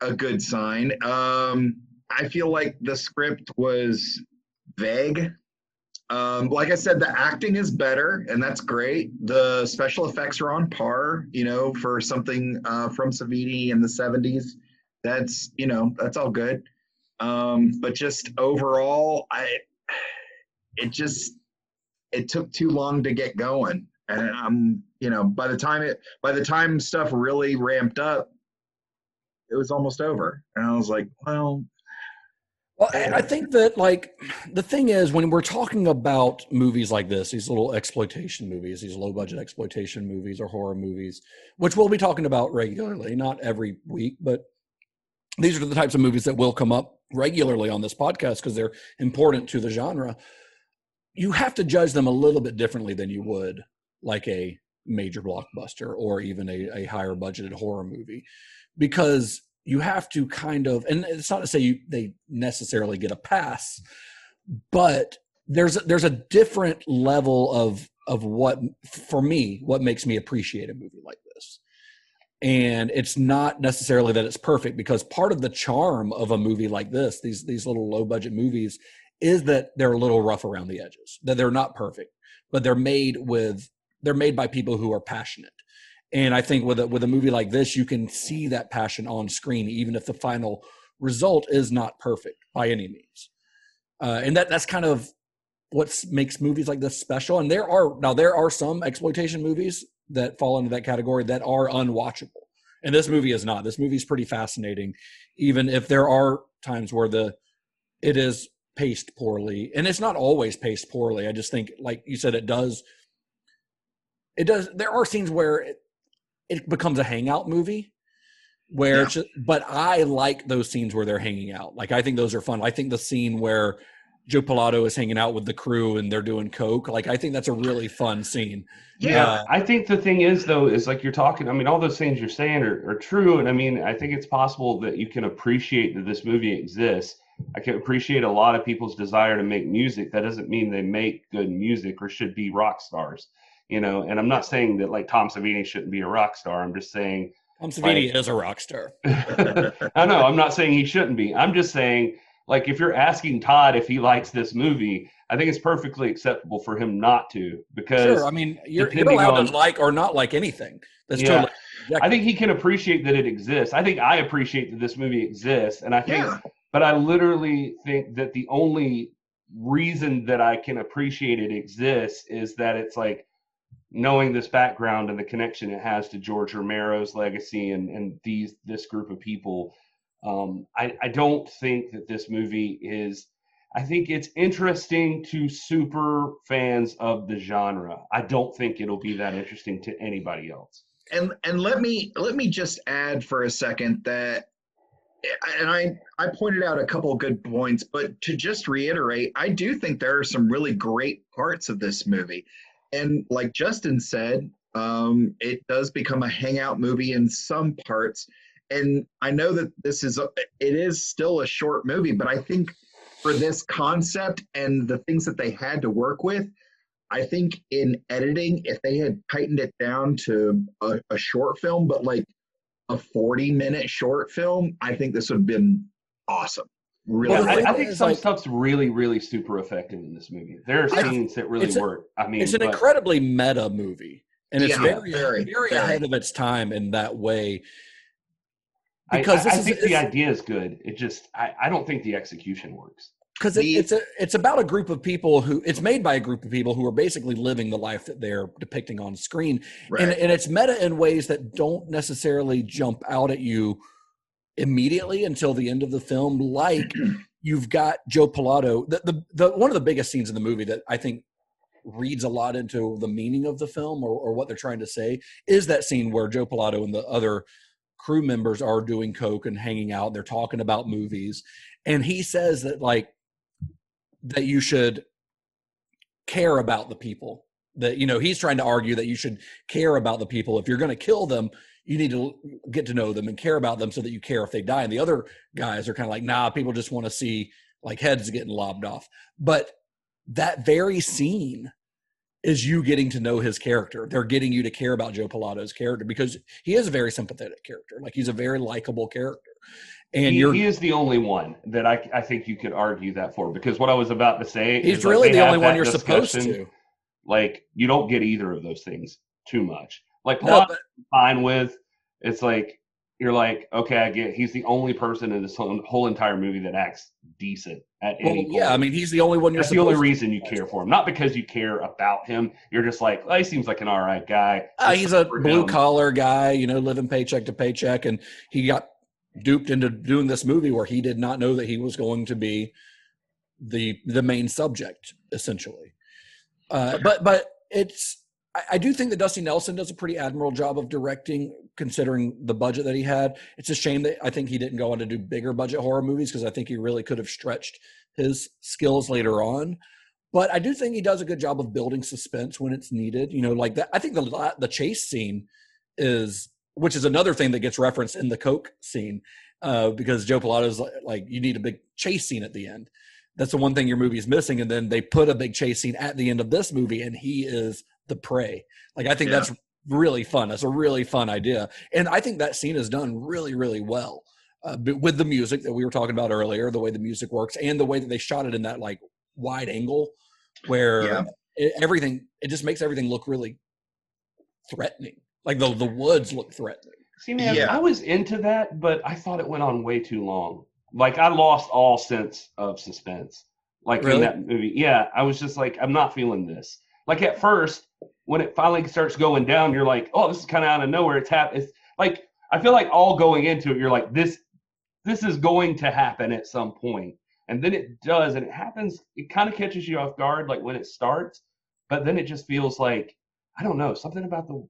a good sign. Um, I feel like the script was vague. Um, like I said, the acting is better, and that's great. The special effects are on par, you know, for something uh, from Savini in the 70s. That's, you know, that's all good. Um, but just overall, I, it just, it took too long to get going. And I'm, you know, by the time it, by the time stuff really ramped up, it was almost over. And I was like, well, Well, I I think that like the thing is when we're talking about movies like this, these little exploitation movies, these low budget exploitation movies or horror movies, which we'll be talking about regularly, not every week, but these are the types of movies that will come up regularly on this podcast because they're important to the genre. You have to judge them a little bit differently than you would like a major blockbuster or even a, a higher budgeted horror movie because you have to kind of and it's not to say you, they necessarily get a pass but there's there's a different level of of what for me what makes me appreciate a movie like this. And it's not necessarily that it's perfect because part of the charm of a movie like this these these little low budget movies is that they're a little rough around the edges that they're not perfect but they're made with they're made by people who are passionate and I think with a, with a movie like this, you can see that passion on screen, even if the final result is not perfect by any means. Uh, and that that's kind of what makes movies like this special. And there are now there are some exploitation movies that fall into that category that are unwatchable. And this movie is not. This movie is pretty fascinating, even if there are times where the it is paced poorly, and it's not always paced poorly. I just think, like you said, it does. It does. There are scenes where it, it becomes a hangout movie where Yeah. it's just, but I like those scenes where they're hanging out. Like I think those are fun. I think the scene where Joe Pilato is hanging out with the crew and they're doing coke. Like I think that's a really fun scene. Yeah, Uh, I think the thing is though is like you're talking. I mean, all those things you're saying are, are true, and I mean, I think it's possible that you can appreciate that this movie exists. I can appreciate a lot of people's desire to make music. That doesn't mean they make good music or should be rock stars, you know. And I'm not saying that like Tom Savini shouldn't be a rock star. I'm just saying Tom Savini Like- is a rock star. [LAUGHS] I know. I'm not saying he shouldn't be. I'm just saying, like, if you're asking Todd if he likes this movie, I think it's perfectly acceptable for him not to because Sure. I mean, you're, you're depending allowed on- to like or not like anything. That's Yeah. totally. I think he can appreciate that it exists. I think I appreciate that this movie exists, and I think, Yeah. but I literally think that the only reason that I can appreciate it exists is that it's like knowing this background and the connection it has to George Romero's legacy and and these this group of people. Um, I I don't think that this movie is. I think it's interesting to super fans of the genre. I don't think it'll be that interesting to anybody else. and and let me let me just add for a second that and I I pointed out a couple good points, but to just reiterate, I do think there are some really great parts of this movie. And like Justin said, um, it does become a hangout movie in some parts. And I know that this is a, it is still a short movie, but I think for this concept and the things that they had to work with, I think in editing, if they had tightened it down to a, a short film, but like a 40 minute short film, I think this would have been awesome. Really, Yeah, really I, I think some like- stuff's really, really super effective in this movie. There are I- scenes that really work. I mean, it's an but- incredibly meta movie, and it's Yeah, very, very, very, very. ahead of its time in that way. I- Because I, this I is think the idea is good. It just, I, I don't think the execution works. because it, it's a it's about a group of people who it's made by a group of people who are basically living the life that they're depicting on screen, right. and and it's meta in ways that don't necessarily jump out at you immediately until the end of the film. Like [CLEARS THROAT] you've got Joe Pilato, the, the the one of the biggest scenes in the movie that I think reads a lot into the meaning of the film or, or what they're trying to say is that scene where Joe Pilato and the other crew members are doing coke and hanging out they're talking about movies and he says that like that you should care about the people that you know he's trying to argue that you should care about the people. If you're going to kill them you need to get to know them and care about them so that you care if they die. And the other guys are kind of like nah people just want to see like heads getting lobbed off. But that very scene is you getting to know his character. They're getting you to care about joe pilato's character because he is a very sympathetic character. Like he's a very likable character. And he, he is the only one that I, I think you could argue that for. Because what I was about to say he's is, really they the only one you're supposed to Like you don't get either of those things too much. Like no, but fine with. It's like you're like okay, I get. He's the only person in this whole, whole entire movie that acts decent at well, any. yeah i mean he's the only one you're That's the only reason you care for him, not because you care about him. You're just like, he seems like an all right guy. Uh, he's a blue collar guy, you know, living paycheck to paycheck, and he got duped into doing this movie where he did not know that he was going to be the the main subject, essentially. Uh, but but it's I, I do think that Dusty Nelson does a pretty admirable job of directing, considering the budget that he had. It's a shame that I think he didn't go on to do bigger budget horror movies because I think he really could have stretched his skills later on. But I do think he does a good job of building suspense when it's needed. You know, like that. I think the the chase scene is, which is another thing that gets referenced in the Coke scene, uh, because Joe Pilato's like, like, you need a big chase scene at the end. That's the one thing your movie is missing, and then they put a big chase scene at the end of this movie, and he is the prey. Like I think Yeah. that's really fun. That's a really fun idea, and I think that scene is done really, really well uh, with the music that we were talking about earlier, the way the music works, and the way that they shot it in that like wide angle, where Yeah. it, everything it just makes everything look really threatening. Like the the woods look threatening. See, man, Yeah. I was into that, but I thought it went on way too long. Like I lost all sense of suspense. Like in that movie. Yeah, I was just like, I'm not feeling this. Like at first, when it finally starts going down, you're like, oh, this is kind of out of nowhere. It's hap- It's like I feel like all going into it, you're like, this, this is going to happen at some point, and then it does, and it happens. It kind of catches you off guard, like when it starts, but then it just feels like I don't know something about the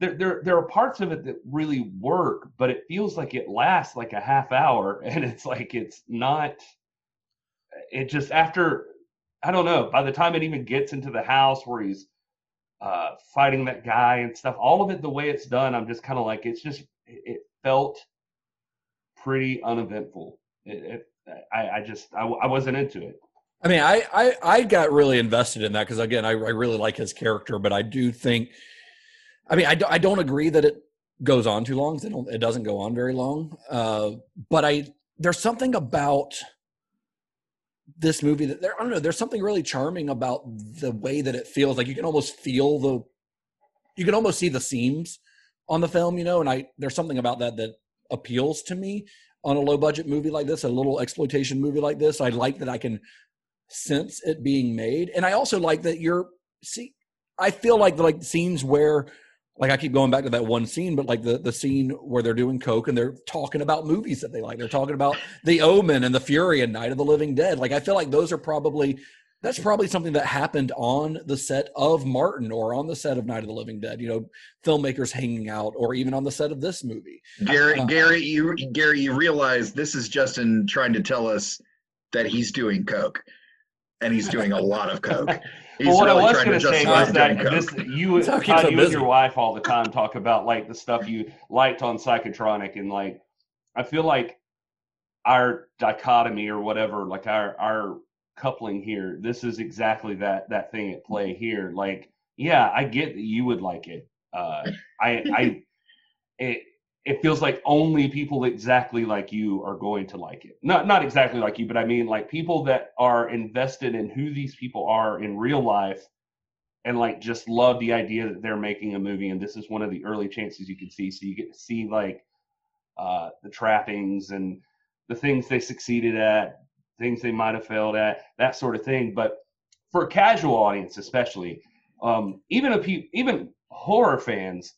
there, there there are parts of it that really work, but it feels like it lasts like a half hour, [LAUGHS] and it's like it's not. it just after I don't know. By the time it even gets into the house where he's uh, fighting that guy and stuff, all of it the way it's done, I'm just kind of like it's just it felt pretty uneventful. It, it, I, I just I, I wasn't into it. I mean, I I, I got really invested in that because again, I, I really like his character, but I do think, I mean, I, do, I don't agree that it goes on too long. It, doesn't go on very long. Uh, but I there's something about this movie that there I don't know. There's something really charming about the way that it feels. Like you can almost feel the, you can almost see the seams on the film, you know. And I there's something about that that appeals to me on a low budget movie like this, a little exploitation movie like this. I like that I can sense it being made, and I also like that you're see. I feel like like scenes where like I keep going back to that one scene, but like the the scene where they're doing coke and they're talking about movies that they like. They're talking about The Omen and The Fury and Night of the Living Dead. Like I feel like those are probably that's probably something that happened on the set of Martin or on the set of Night of the Living Dead. You know, filmmakers hanging out, or even on the set of this movie. Gary, uh, Gary, you Gary, you realize this is Justin trying to tell us that he's doing coke, and he's doing a lot of coke. [LAUGHS] He's well, what really I was trying going to to say was that this, you, That's how it keeps Todd, them you and your wife all the time talk about like the stuff you liked on Psychotronic, and like I feel like our dichotomy or whatever, like our our coupling here, this is exactly that that thing at play here. Like, yeah, I get that you would like it. Uh, I I [LAUGHS] it it feels like only people exactly like you are going to like it. Not not exactly like you, but I mean like people that are invested in who these people are in real life and like just love the idea that they're making a movie and this is one of the early chances you can see so you get to see like uh the trappings and the things they succeeded at things they might have failed at that sort of thing but for a casual audience especially um even if you even horror fans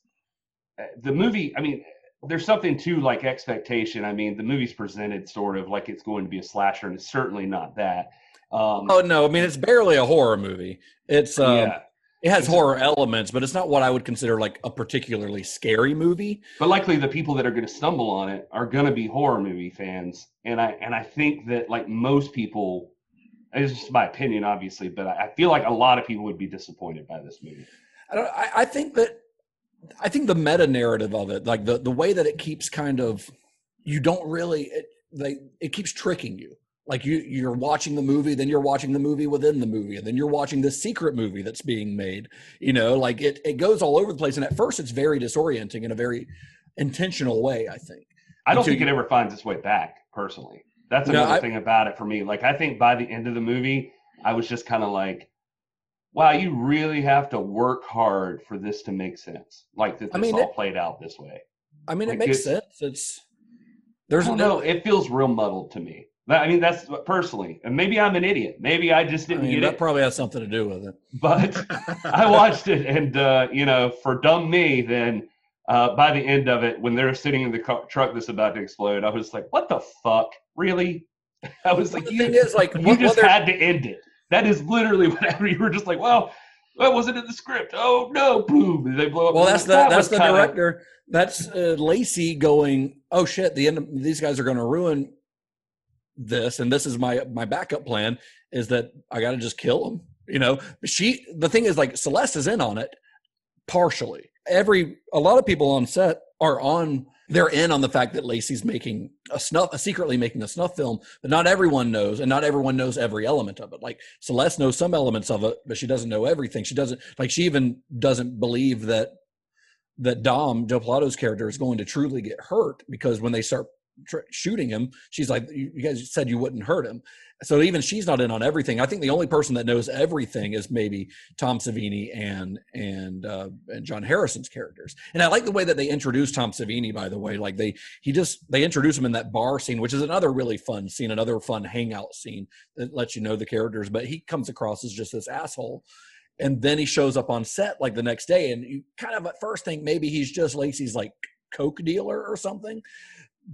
uh, the movie i mean there's something to like expectation i mean the movie's presented sort of like it's going to be a slasher and it's certainly not that um Oh no, I mean it's barely a horror movie. It's um, yeah it has horror elements, but it's not what I would consider like a particularly scary movie. but likely the people that are going to stumble on it are going to be horror movie fans and i and i think that like most people it's just my opinion obviously but i I feel like a lot of people would be disappointed by this movie I don't. I, I think that I think the meta narrative of it, like the the way that it keeps kind of, you don't really it, they it keeps tricking you. Like you you're watching the movie, then you're watching the movie within the movie, and then you're watching this secret movie that's being made. You know, like it it goes all over the place, and at first it's very disorienting in a very intentional way. I think. i don't Until think it ever finds its way back personally that's No, another I- thing about it for me like i think by the end of the movie i was just kind of like wow you really have to work hard for this to make sense like that this I mean, all it- played out this way I mean, it makes it's- sense. It's there's no. It feels real muddled to me. I mean, that's personally, and maybe I'm an idiot. Maybe I just didn't mean, get that it. probably has something to do with it. [LAUGHS] But I watched it, and uh, you know, for dumb me, then uh, by the end of it, when they're sitting in the car, truck that's about to explode, I was like, "What the fuck? Really?" [LAUGHS] I was like, the "You, thing is, like, you what just had to end it." That is literally [LAUGHS] what happened. You were just like, "Well, that wasn't in the script." Oh no! Boom! They blow up. Well, that's the "That that's the kinda- director. That's uh, Lacey going. Oh shit! The end. Of, these guys are going to ruin this, and this is my my backup plan. Is that I got to just kill them? You know, she. The thing is, like Celeste is in on it partially. Every a lot of people on set are on. They're in on the fact that Lacey's making a snuff, a secretly making a snuff film, but not everyone knows, and not everyone knows every element of it. Like Celeste knows some elements of it, but she doesn't know everything. She doesn't like she even doesn't believe that that Dom Del Plato's character is going to truly get hurt because when they start tr- shooting him, she's like, "You you guys said you wouldn't hurt him." So even she's not in on everything. I think the only person that knows everything is maybe Tom Savini and and uh, and John Harrison's characters. And I like the way that they introduce Tom Savini. By the way, like they he just they introduce him in that bar scene, which is another really fun scene, another fun hangout scene that lets you know the characters. But he comes across as just this asshole and then he shows up on set like the next day and you kind of at first think maybe he's just lacey's like coke dealer or something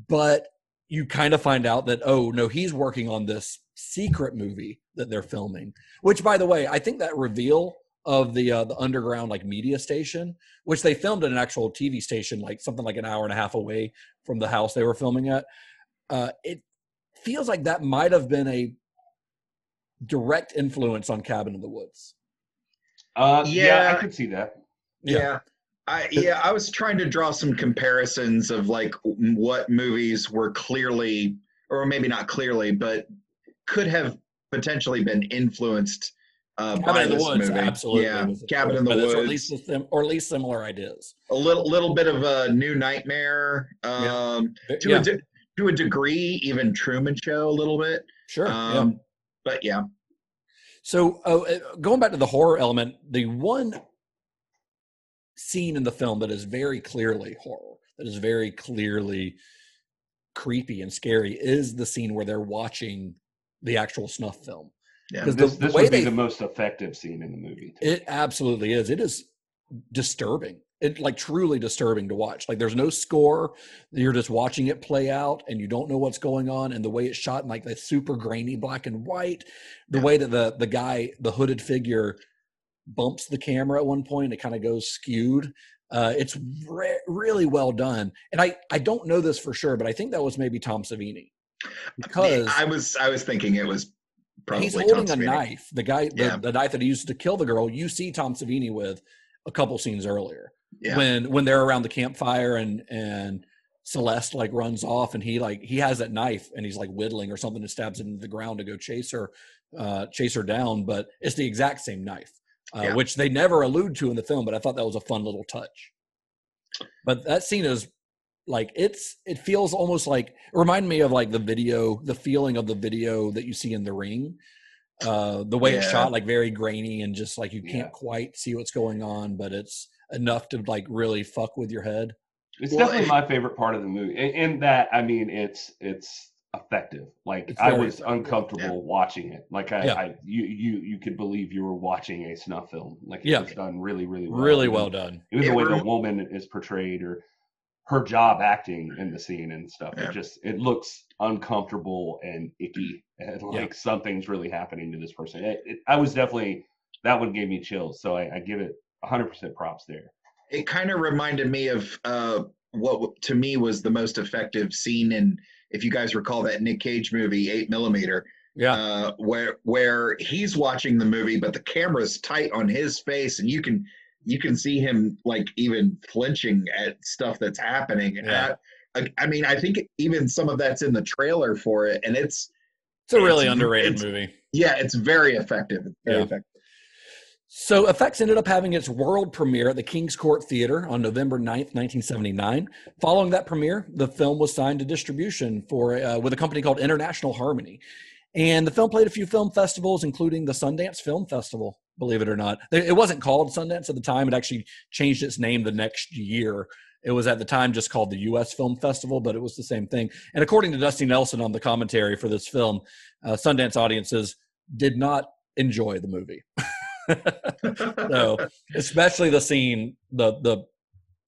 but you kind of find out that oh no he's working on this secret movie that they're filming which by the way i think that reveal of the uh, the underground like media station which they filmed at an actual tv station like something like an hour and a half away from the house they were filming at uh, it feels like that might have been a direct influence on Cabin in the Woods. Uh, yeah. yeah, I could see that. Yeah. I yeah, I was trying to draw some comparisons of like what movies were clearly or maybe not clearly, but could have potentially been influenced uh, Cabin by in the this Woods, movie. absolutely. Yeah, Cabin in the Woods. Or at, least or at least similar ideas. a little little bit of a new nightmare um, to Yeah. a de- to a degree, even Truman Show a little bit. Sure. yeah. Um, But yeah, So uh, uh, going back to the horror element, the one scene in the film that is very clearly horror, that is very clearly creepy and scary, is the scene where they're watching the actual snuff film. yeah. This, the this way would be they- the most effective scene in the movie. It absolutely is. It is disturbing. It like truly disturbing to watch. Like there's no score. You're just watching it play out and you don't know what's going on. And the way it's shot in like the super grainy black and white, the way that the the guy, the hooded figure bumps the camera at one point, it kind of goes skewed. Uh, it's re- really well done. And I I don't know this for sure, but I think that was maybe Tom Savini. Because I was I was thinking it was probably he's holding a knife. The guy, the, Yeah. the knife that he used to kill the girl, you see Tom Savini with a couple scenes earlier Yeah. when when they're around the campfire and and Celeste like runs off and he like he has that knife and he's like whittling or something and stabs it into the ground to go chase her uh chase her down but it's the exact same knife uh, Yeah. which they never allude to in the film but I thought that was a fun little touch but that scene is like it's it feels almost like it reminded me of like the video the feeling of the video that you see in the ring uh the way it's shot like very grainy and just like you can't Yeah. quite see what's going on but it's enough to like really fuck with your head It's Well, definitely it- my favorite part of the movie. In, in that, I mean, it's it's effective. Like It's I was effective, uncomfortable watching it. Like I, Yeah. I, you, you, you could believe you were watching a snuff film. Like it Yeah. was done really, really well. really well done Even the way the woman is portrayed, or her job acting in the scene and stuff. Yeah. It just it looks uncomfortable and icky, [LAUGHS] and like something's really happening to this person. It, it, I was definitely that one gave me chills. So I, I give it 100 percent props there. it kind of reminded me of uh, what to me was the most effective scene in, if you guys recall that Nick Cage movie, Eight Millimeter, yeah uh, where where he's watching the movie, but the camera's tight on his face, and you can you can see him like even flinching at stuff that's happening. Yeah. I, I- I mean, I think even some of that's in the trailer for it, and it's it's a really it's- underrated it's- movie yeah, it's very effective. It's very Yeah. effective. So Effects ended up having its world premiere at the King's Court Theater on November 9th, 1979. Following that premiere, the film was signed to distribution for uh, with a company called International Harmony. And the film played a few film festivals, including the Sundance Film Festival, believe it or not. It wasn't called Sundance at the time. It actually changed its name the next year. It was at the time just called the U.S. Film Festival, but it was the same thing. And according to Dusty Nelson on the commentary for this film, uh, Sundance audiences did not enjoy the movie. [LAUGHS] [LAUGHS] so especially the scene the the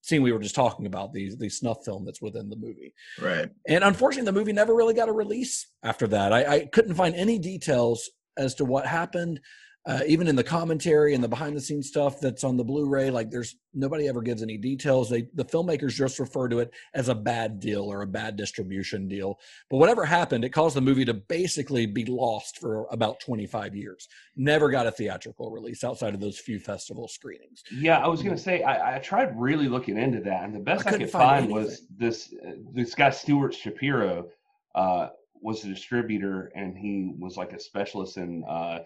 scene we were just talking about the the snuff film that's within the movie. Right. and unfortunately the movie never really got a release after that. I, I couldn't find any details as to what happened uh, even in the commentary and the behind the scenes stuff that's on the blu-ray like there's nobody ever gives any details. They the filmmakers just refer to it as a bad deal or a bad distribution deal. But whatever happened it caused the movie to basically be lost for about 25 years. Never got a theatrical release outside of those few festival screenings. Yeah, I was gonna say I, I tried really looking into that, and the best I, couldn't could find find, was this uh, this guy Stuart Shapiro uh, was a distributor, and he was like a specialist in uh,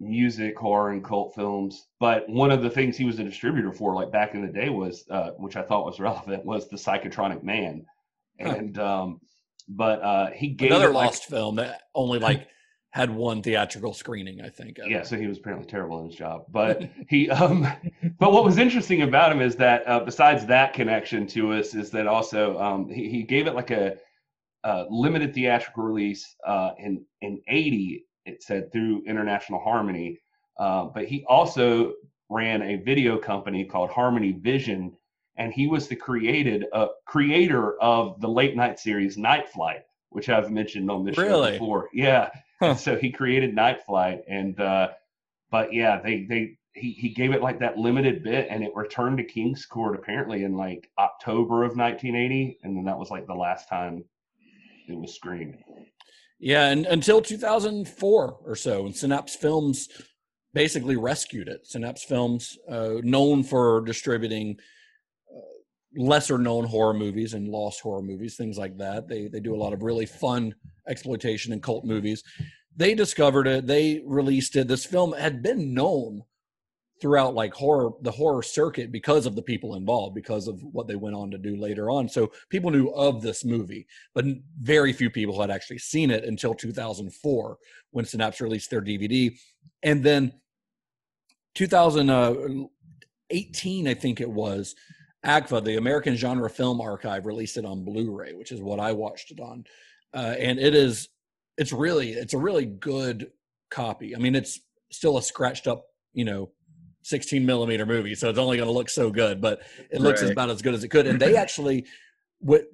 music, horror, and cult films. But one of the things he was a distributor for, like back in the day, was uh, which I thought was [LAUGHS] relevant, was the Psychotronic Man, and um, but uh, he gave another it, like, lost film that only [LAUGHS] like had one theatrical screening i think yeah so he was apparently terrible in his job. But [LAUGHS] he um but what was interesting about him is that uh, besides that connection to us is that also um he, he gave it like a, a limited theatrical release uh in in 80 it said through international harmony uh, but he also ran a video company called harmony vision and he was the created uh, creator of the late night series night flight which i've mentioned on this show before yeah Huh. so he created Night Flight, and uh, but yeah, they they he he gave it like that limited bit, and it returned to King's Court apparently in like October of 1980, and then that was like the last time it was screened. Yeah, and until 2004 or so, Synapse Films basically rescued it. Synapse Films, uh, known for distributing uh, lesser known horror movies and lost horror movies, things like that. They they do a lot of really fun exploitation and cult movies. They discovered it. They released it. This film had been known throughout like horror the horror circuit because of the people involved because of what they went on to do later on. So people knew of this movie but very few people had actually seen it until 2004 when synapse released their dvd and then 2018 i think it was agfa the american genre film archive released it on blu-ray which is what i watched it on. Uh, and it is it's really it's a really good copy. I mean it's still a scratched up you know 16 millimeter movie, so it's only going to look so good, but it looks right. about as good as it could. And they actually, what,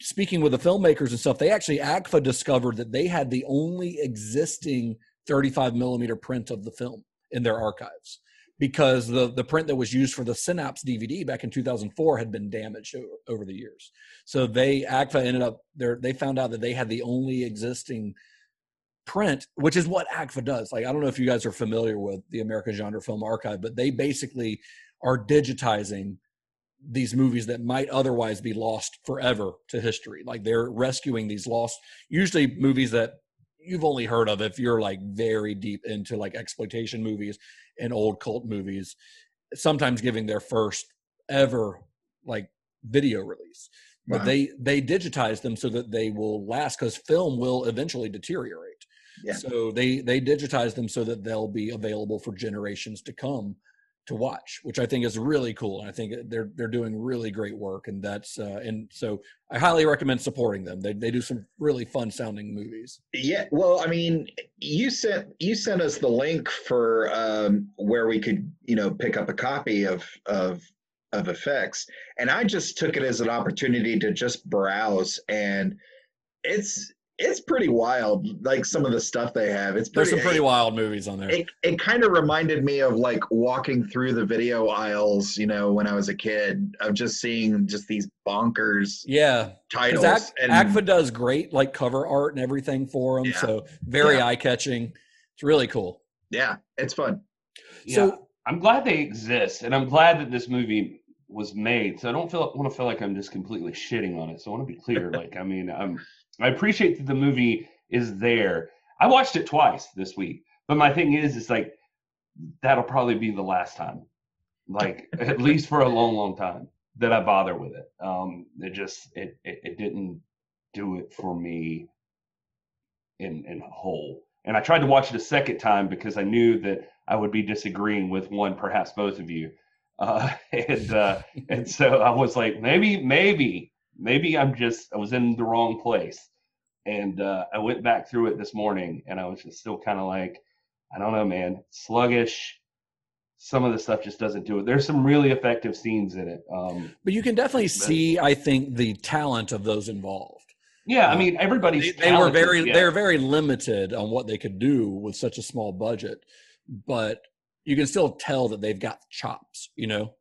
speaking with the filmmakers and stuff, they actually AGFA discovered that they had the only existing 35 millimeter print of the film in their archives because the the print that was used for the Synapse DVD back in 2004 had been damaged over, over the years. So they AGFA ended up there. They found out that they had the only existing print, which is what AGFA does. Like, I don't know if you guys are familiar with the American Genre Film Archive, but they basically are digitizing these movies that might otherwise be lost forever to history. Like they're rescuing these lost, usually movies that you've only heard of if you're like very deep into like exploitation movies and old cult movies, sometimes giving their first ever like video release. But wow. they they digitize them so that they will last because film will eventually deteriorate. Yeah. So they they digitize them so that they'll be available for generations to come to watch, which I think is really cool. And I think they're they're doing really great work, and that's uh, and so I highly recommend supporting them. They they do some really fun sounding movies. Yeah, well, I mean, you sent you sent us the link for um, where we could you know pick up a copy of of of effects, and I just took it as an opportunity to just browse and it's it's pretty wild. Like some of the stuff they have, it's pretty, there's some pretty it, wild movies on there. It it kind of reminded me of like walking through the video aisles, you know, when I was a kid, of just seeing just these bonkers yeah titles. Ac- and AGFA does great like cover art and everything for them, yeah. so very yeah. eye catching. It's really cool. Yeah, it's fun. Yeah. So I'm glad they exist, and I'm glad that this movie was made. So I don't feel want to feel like I'm just completely shitting on it. So I want to be clear. [LAUGHS] like, I mean, I'm I appreciate that the movie is there. I watched it twice this week, but my thing is, it's like that'll probably be the last time, like [LAUGHS] at least for a long, long time that I bother with it. Um, it just it, it it didn't do it for me in in whole. And I tried to watch it a second time because I knew that I would be disagreeing with one, perhaps both of you. Uh, [LAUGHS] and uh, and so I was like, maybe, maybe maybe I'm just I was in the wrong place. And uh, I went back through it this morning, and I was just still kind of like, I don't know, man, sluggish. Some of the stuff just doesn't do it. There's some really effective scenes in it. Um, but you can definitely see, I think, the talent of those involved. Yeah, I mean, everybody's they, they were very yeah. they're very limited on what they could do with such a small budget, but you can still tell that they've got chops. You know.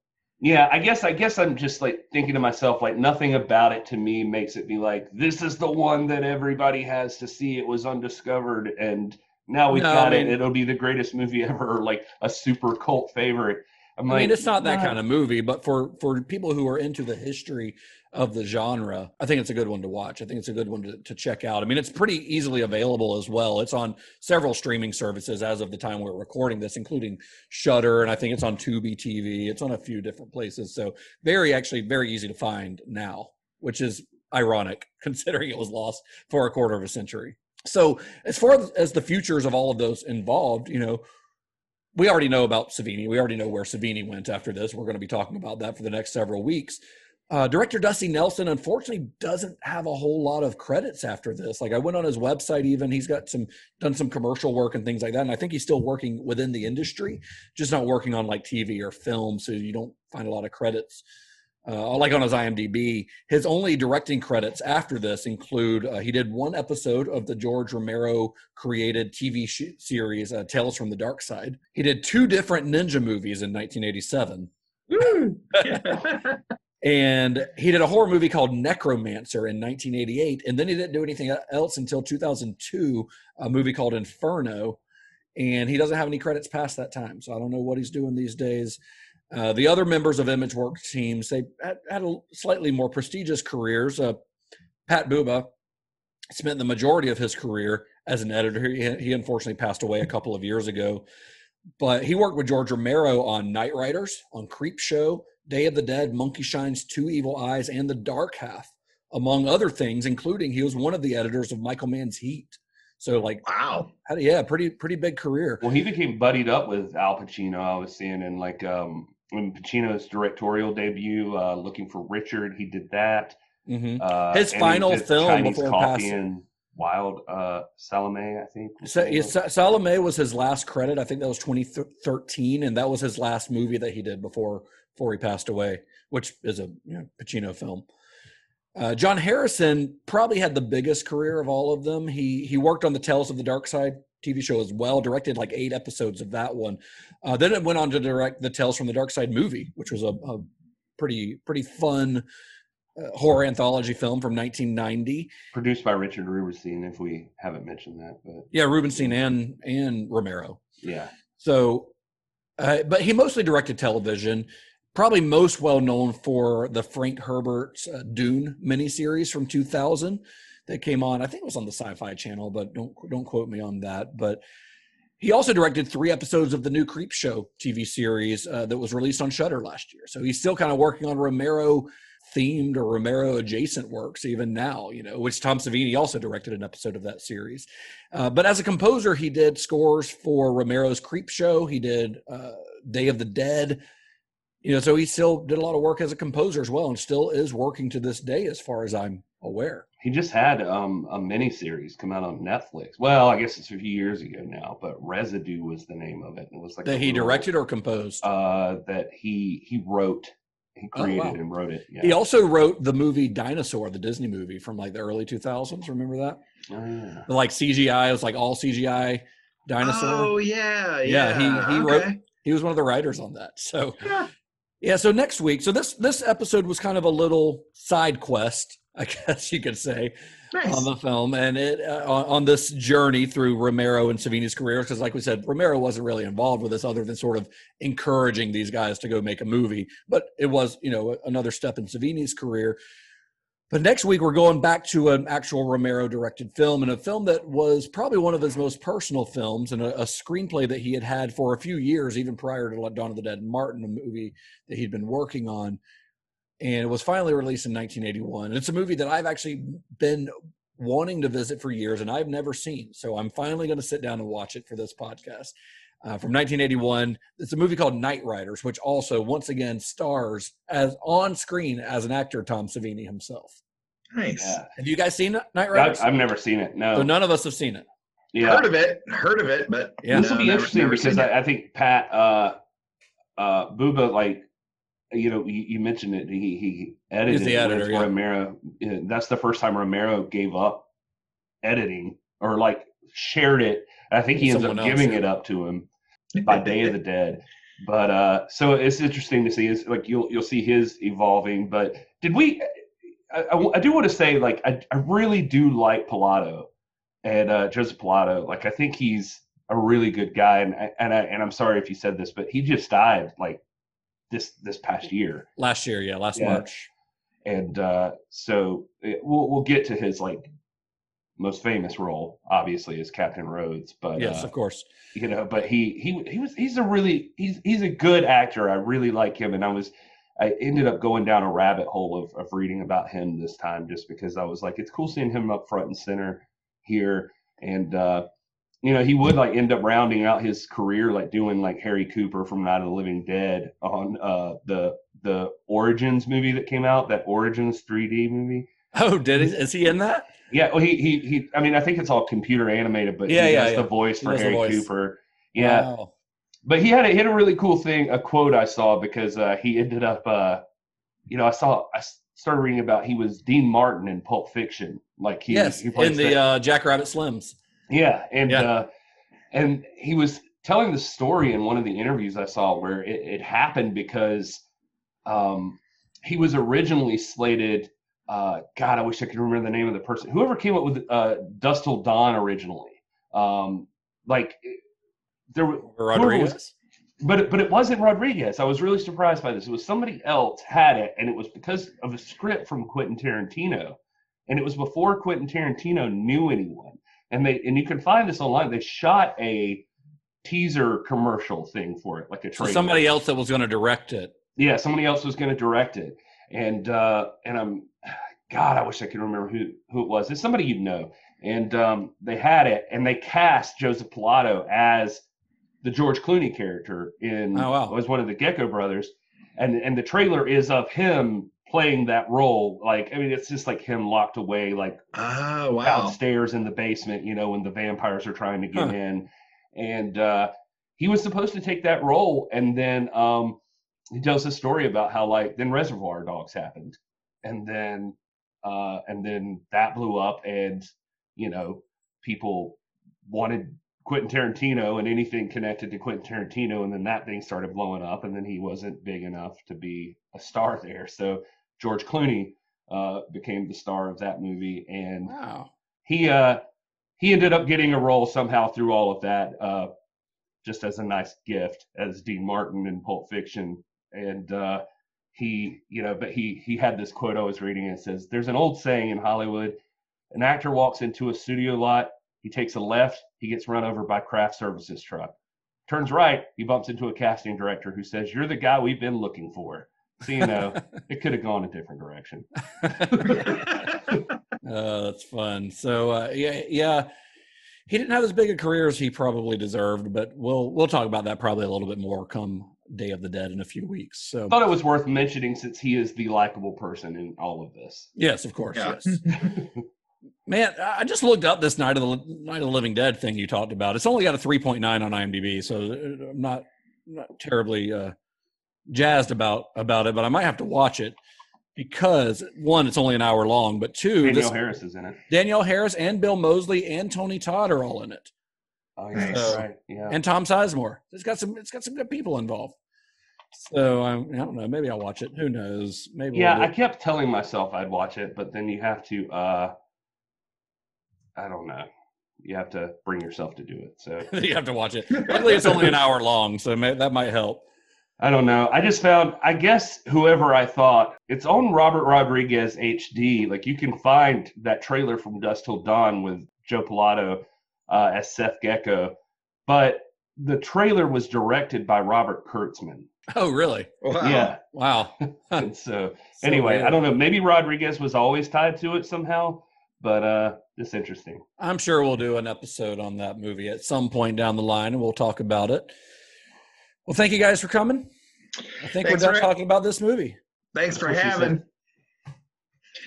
Yeah, I guess I guess I'm just like thinking to myself like nothing about it to me makes it be like this is the one that everybody has to see. It was undiscovered and now we've no, got I mean, it. It'll be the greatest movie ever, like a super cult favorite. I'm i like, mean, it's not that kind of movie, but for for people who are into the history of the genre, I think it's a good one to watch. I think it's a good one to, to check out. I mean, it's pretty easily available as well. It's on several streaming services as of the time we're recording this, including Shudder, and I think it's on Tubi TV. It's on a few different places, so very actually very easy to find now, which is ironic [LAUGHS] considering it was lost for a quarter of a century. So, as far as the futures of all of those involved, you know, we already know about Savini. We already know where Savini went after this. We're going to be talking about that for the next several weeks. Uh, director Dusty Nelson, unfortunately, doesn't have a whole lot of credits after this. Like I went on his website, even he's got some done some commercial work and things like that. And I think he's still working within the industry, just not working on like TV or film. So you don't find a lot of credits. Uh, like on his IMDb, his only directing credits after this include uh, he did one episode of the George Romero created TV sh- series uh, Tales from the Dark Side. He did two different ninja movies in 1987. [LAUGHS] [LAUGHS] And he did a horror movie called Necromancer in 1988, and then he didn't do anything else until 2002, a movie called Inferno, and he doesn't have any credits past that time. So I don't know what he's doing these days. Uh, the other members of ImageWorks teams they had, had a slightly more prestigious careers. Uh, Pat Buba spent the majority of his career as an editor. He, he unfortunately passed away a couple of years ago, but he worked with George Romero on Knightriders, on Creepshow, Day of the Dead, Monkey Shines, Two Evil Eyes, and The Dark Half, among other things, including he was one of the editors of Michael Mann's Heat. So like wow, yeah, pretty pretty big career. Well, he became buddied up with Al Pacino. I was seeing in like um when Pacino's directorial debut, uh, Looking for Richard, he did that. Mm-hmm. Uh, His final film Chinese before passing. Wilde uh, Salome, I think. was So, the name yeah. Sa- Salome was his last credit. I think that was 2013, and that was his last movie that he did before before he passed away, which is a you know, Pacino film. Uh, John Harrison probably had the biggest career of all of them. He he worked on the Tales of the Dark Side TV show as well, directed like eight episodes of that one. Uh, then it went on to direct the Tales from the Dark Side movie, which was a, a pretty pretty fun uh, horror anthology film from 1990. Produced by Richard Rubinstein, if we haven't mentioned that. But Yeah, Rubinstein and and Romero. yeah, So, uh, but he mostly directed television. Probably most well known for the Frank Herbert's uh, Dune miniseries from 2000 that came on. I think it was on the Sci-Fi Channel, but don't don't quote me on that. But he also directed three episodes of the new Creepshow TV series uh, that was released on Shudder last year. So he's still kind of working on Romero themed or Romero adjacent works even now, you know, which Tom Savini also directed an episode of that series. Uh, but as a composer, he did scores for Romero's Creepshow. He did uh, Day of the Dead. You know, so he still did a lot of work as a composer as well, and still is working to this day, as far as I'm aware. he just had um, a mini series come out on Netflix. Well, I guess it's a few years ago now, but Residue was the name of it. And it was like That he little, directed or composed. uh, that he he wrote, he Oh, created wow. and wrote it. Yeah. He also wrote the movie Dinosaur, the Disney movie from like the early 2000s. Remember that? Oh, yeah. Like CGI, it was like all CGI dinosaur. Oh yeah, Yeah, yeah. he- he wrote- he was one of the writers on that. So Yeah. so next week, so this this episode was kind of a little side quest, [LAUGHS] I guess you could say, Nice. on the film and it uh, on, on this journey through Romero and Savini's careers. Because, like we said, Romero wasn't really involved with this other than sort of encouraging these guys to go make a movie. But it was, you know, another step in Savini's career. But next week, we're going back to an actual Romero directed film and a film that was probably one of his most personal films and a, a screenplay that he had had for a few years, even prior to Dawn of the Dead and Martin, a movie that he'd been working on. And it was finally released in 1981. And it's a movie that I've actually been wanting to visit for years and I've never seen. So I'm finally going to sit down and watch it for this podcast. Uh, from 1981, it's a movie called Knightriders, which also once again stars as on screen as an actor Tom Savini himself. Nice. Yeah. Have you guys seen Night I, Riders? I've never seen it. No. so none of us have seen it. yeah. Heard of it? Heard of it, but Yeah. this will no, be never- interesting never because. I, I think Pat uh uh Buba like you know you, you mentioned it he he edited the it editor, with yeah. Romero that's the first time Romero gave up editing or like shared it I think he ends up Someone else, giving yeah. it up to him [LAUGHS] by Day of the Dead but uh so it's interesting to see is like you'll you'll see his evolving but did we I, I, I do want to say like I, I really do like Pilato and uh Joseph Pilato like I think he's a really good guy and I- and I, and I'm sorry if you said this but he just died like this this past year Last year, yeah, last Yeah. March. and uh so it, we'll we'll get to his like most famous role obviously is Captain Rhodes but Yes, uh, of course. you know but he he he was he's a really he's he's a good actor i really like him and i was i ended up going down a rabbit hole of, of reading about him this time just because i was like it's cool seeing him up front and center here and uh you know he would like end up rounding out his career like doing like harry cooper from night of the living dead on uh the the origins movie that came out that origins 3d movie [LAUGHS] Oh, did he? Is he in that? yeah, well, he he he. I mean, I think it's all computer animated, but Yeah, he yeah, does yeah. the voice for Harry voice. Cooper. Yeah, Wow. but he had a, he had a really cool thing, a quote I saw because uh, he ended up, uh, you know, I saw I started reading about he was Dean Martin in Pulp Fiction, like he yes, he in the uh, Jackrabbit Slims. yeah, and Yeah. uh, and he was telling the story in one of the interviews I saw where it, it happened because um, he was originally slated. Uh, God, I wish I could remember the name of the person. Whoever came up with uh, Dusk Till Dawn originally, um, like there were whoever Rodriguez. was- but it, but it wasn't Rodriguez. I was really surprised by this. It was somebody else had it, and it was because of a script from Quentin Tarantino, and it was before Quentin Tarantino knew anyone. And they and you can find this online. They shot a teaser commercial thing for it, like a So somebody else that was going to direct it. Yeah, somebody else was going to direct it, and uh, and I'm, [SIGHS] God, I wish I could remember who who it was. It's somebody you'd know, and um, they had it, and they cast Joseph Pilato as the George Clooney character in Oh, wow. was one of the Gecko brothers, and and the trailer is of him playing that role. Like I mean, it's just like him locked away, like Oh wow. downstairs in the basement, you know, when the vampires are trying to get Huh. in. And uh, he was supposed to take that role. And then um, he tells a story about how, like, then Reservoir Dogs happened. And then, uh, and then that blew up, and, you know, people wanted Quentin Tarantino and anything connected to Quentin Tarantino. And then that thing started blowing up, and then he wasn't big enough to be a star there. So George Clooney uh, became the star of that movie. And Wow. he uh he ended up getting a role somehow through all of that uh just as a nice gift as dean martin in pulp fiction and uh he you know but he he had this quote i was reading. And it says there's an old saying in hollywood an actor walks into a studio lot he takes a left he gets run over by craft services truck. Turns right he bumps into a casting director who says you're the guy we've been looking for so you know [LAUGHS] it could have gone a different direction. Uh, [LAUGHS] [LAUGHS] that's fun. So uh, yeah, yeah, he didn't have as big a career as he probably deserved, but we'll we'll talk about that probably a little bit more come Day of the Dead in a few weeks. So I thought it was worth mentioning since he is the likable person in all of this yes, of course, Yeah. yes. [LAUGHS] Man, I I just looked up this Night of the Night of the Living Dead thing you talked about. It's only got a 3.9 on IMDb, so uh, I'm not not terribly uh, jazzed about about it, but I might have to watch it because one, it's only an hour long, but two, Danielle this, Harris is in it. Danielle Harris and Bill Moseley and Tony Todd are all in it. Oh yeah, Nice. right. Yeah. and Tom Sizemore. It's got some. It's got some good people involved. So um, I don't know. Maybe I'll watch it. Who knows? Maybe. yeah, I we'll do- kept telling myself I'd watch it, but then you have to uh I don't know. You have to bring yourself to do it. So [LAUGHS] you have to watch it. Luckily, it's only an hour long, so may, that might help. I don't know. I just found I guess whoever I thought it's on Robert Rodriguez HD. Like you can find that trailer from Dusk Till Dawn with Joe Pilato uh, as Seth Gecko, but the trailer was directed by Robert Kurtzman. Oh, really? Wow. Yeah. Wow. [LAUGHS] And so So anyway, weird. I don't know. Maybe Rodriguez was always tied to it somehow, but uh, it's interesting. I'm sure we'll do an episode on that movie at some point down the line, and we'll talk about it. Well, thank you guys for coming. I think Thanks we're done for- talking about this movie. Thanks for That's what she having.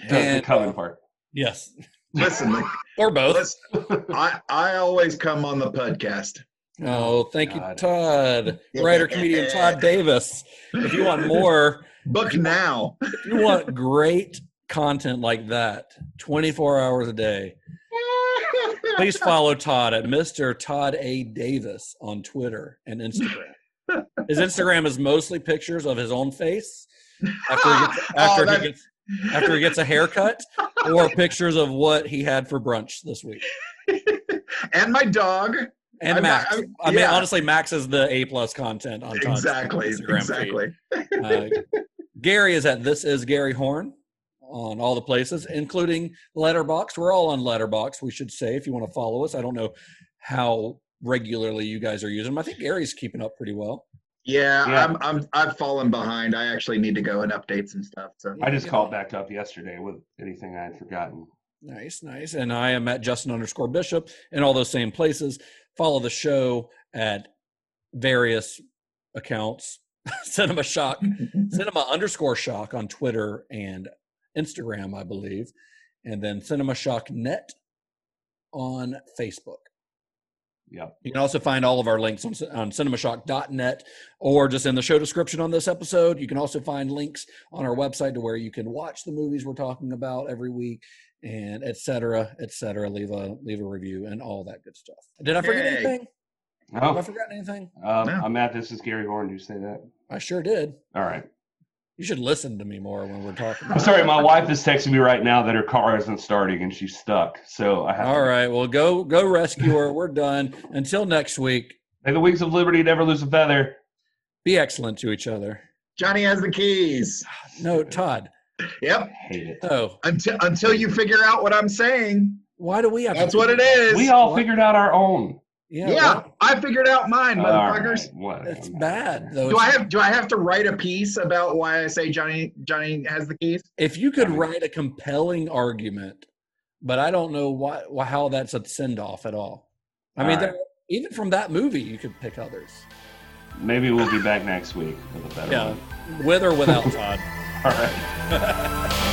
The, the coming uh, part. Yes, Listen, like, [LAUGHS] or both. listen, I I always come on the podcast. Oh, thank you, Todd. Writer comedian Todd Davis. If you want more, [LAUGHS] Book now. if you want great content like that 24 hours a day please follow todd at mr todd a davis on twitter and instagram his instagram is mostly pictures of his own face after he gets, [LAUGHS] Oh, after that- he gets after he gets a haircut or pictures of what he had for brunch this week [LAUGHS] and my dog. and I'm max I'm- i mean yeah. honestly max is the a plus content on Exactly. Instagram. Exactly. Uh, Gary is at this is Gary Horn on all the places, including Letterboxd. We're all on Letterboxd, we should say, if you want to follow us. I don't know how regularly you guys are using them. I think Gary's keeping up pretty well. Yeah, Yeah. I'm I'm I've fallen behind. I actually need to go and update some stuff. So I just called back up yesterday with anything I had forgotten. Nice, nice. And I am at Justin underscore Bishop in all those same places. Follow the show at various accounts. [LAUGHS] Cinema Shock, [LAUGHS] Cinema underscore Shock on Twitter and Instagram, I believe, and then Cinema Shock Net on Facebook. Yep. You can also find all of our links on, on cinemashock.net or just in the show description on this episode. You can also find links on our website to where you can watch the movies we're talking about every week and et cetera, et cetera. Leave a leave a review and all that good stuff. Did I forget Yay. anything? Have I Oh, forgotten anything? um, No. I'm Matt. this is Gary Horn. Do you say that? I sure did. All right. You should listen to me more when we're talking. I'm sorry, my wife is texting me right now that her car isn't starting and she's stuck. So I have. All to, right, well, go go rescue her. We're done. Until next week, May the wings of liberty never lose a feather. be excellent to each other. Johnny has the keys. No, Todd. Yep. Hate it. Oh, Until until you figure out what I'm saying. why do we have? to That's what it is. We all What? figured out our own. Yeah, yeah, I figured out mine, motherfuckers. right, whatever. it's bad though. Do I have do I have to write a piece about why I say Johnny Johnny has the keys? If you could write a compelling argument, but I don't know why, why how that's a send off at all. I All mean, right. there, even from that movie, you could pick others. Maybe we'll be back next week with a better Yeah, one. with or without Todd. [LAUGHS] All right. [LAUGHS]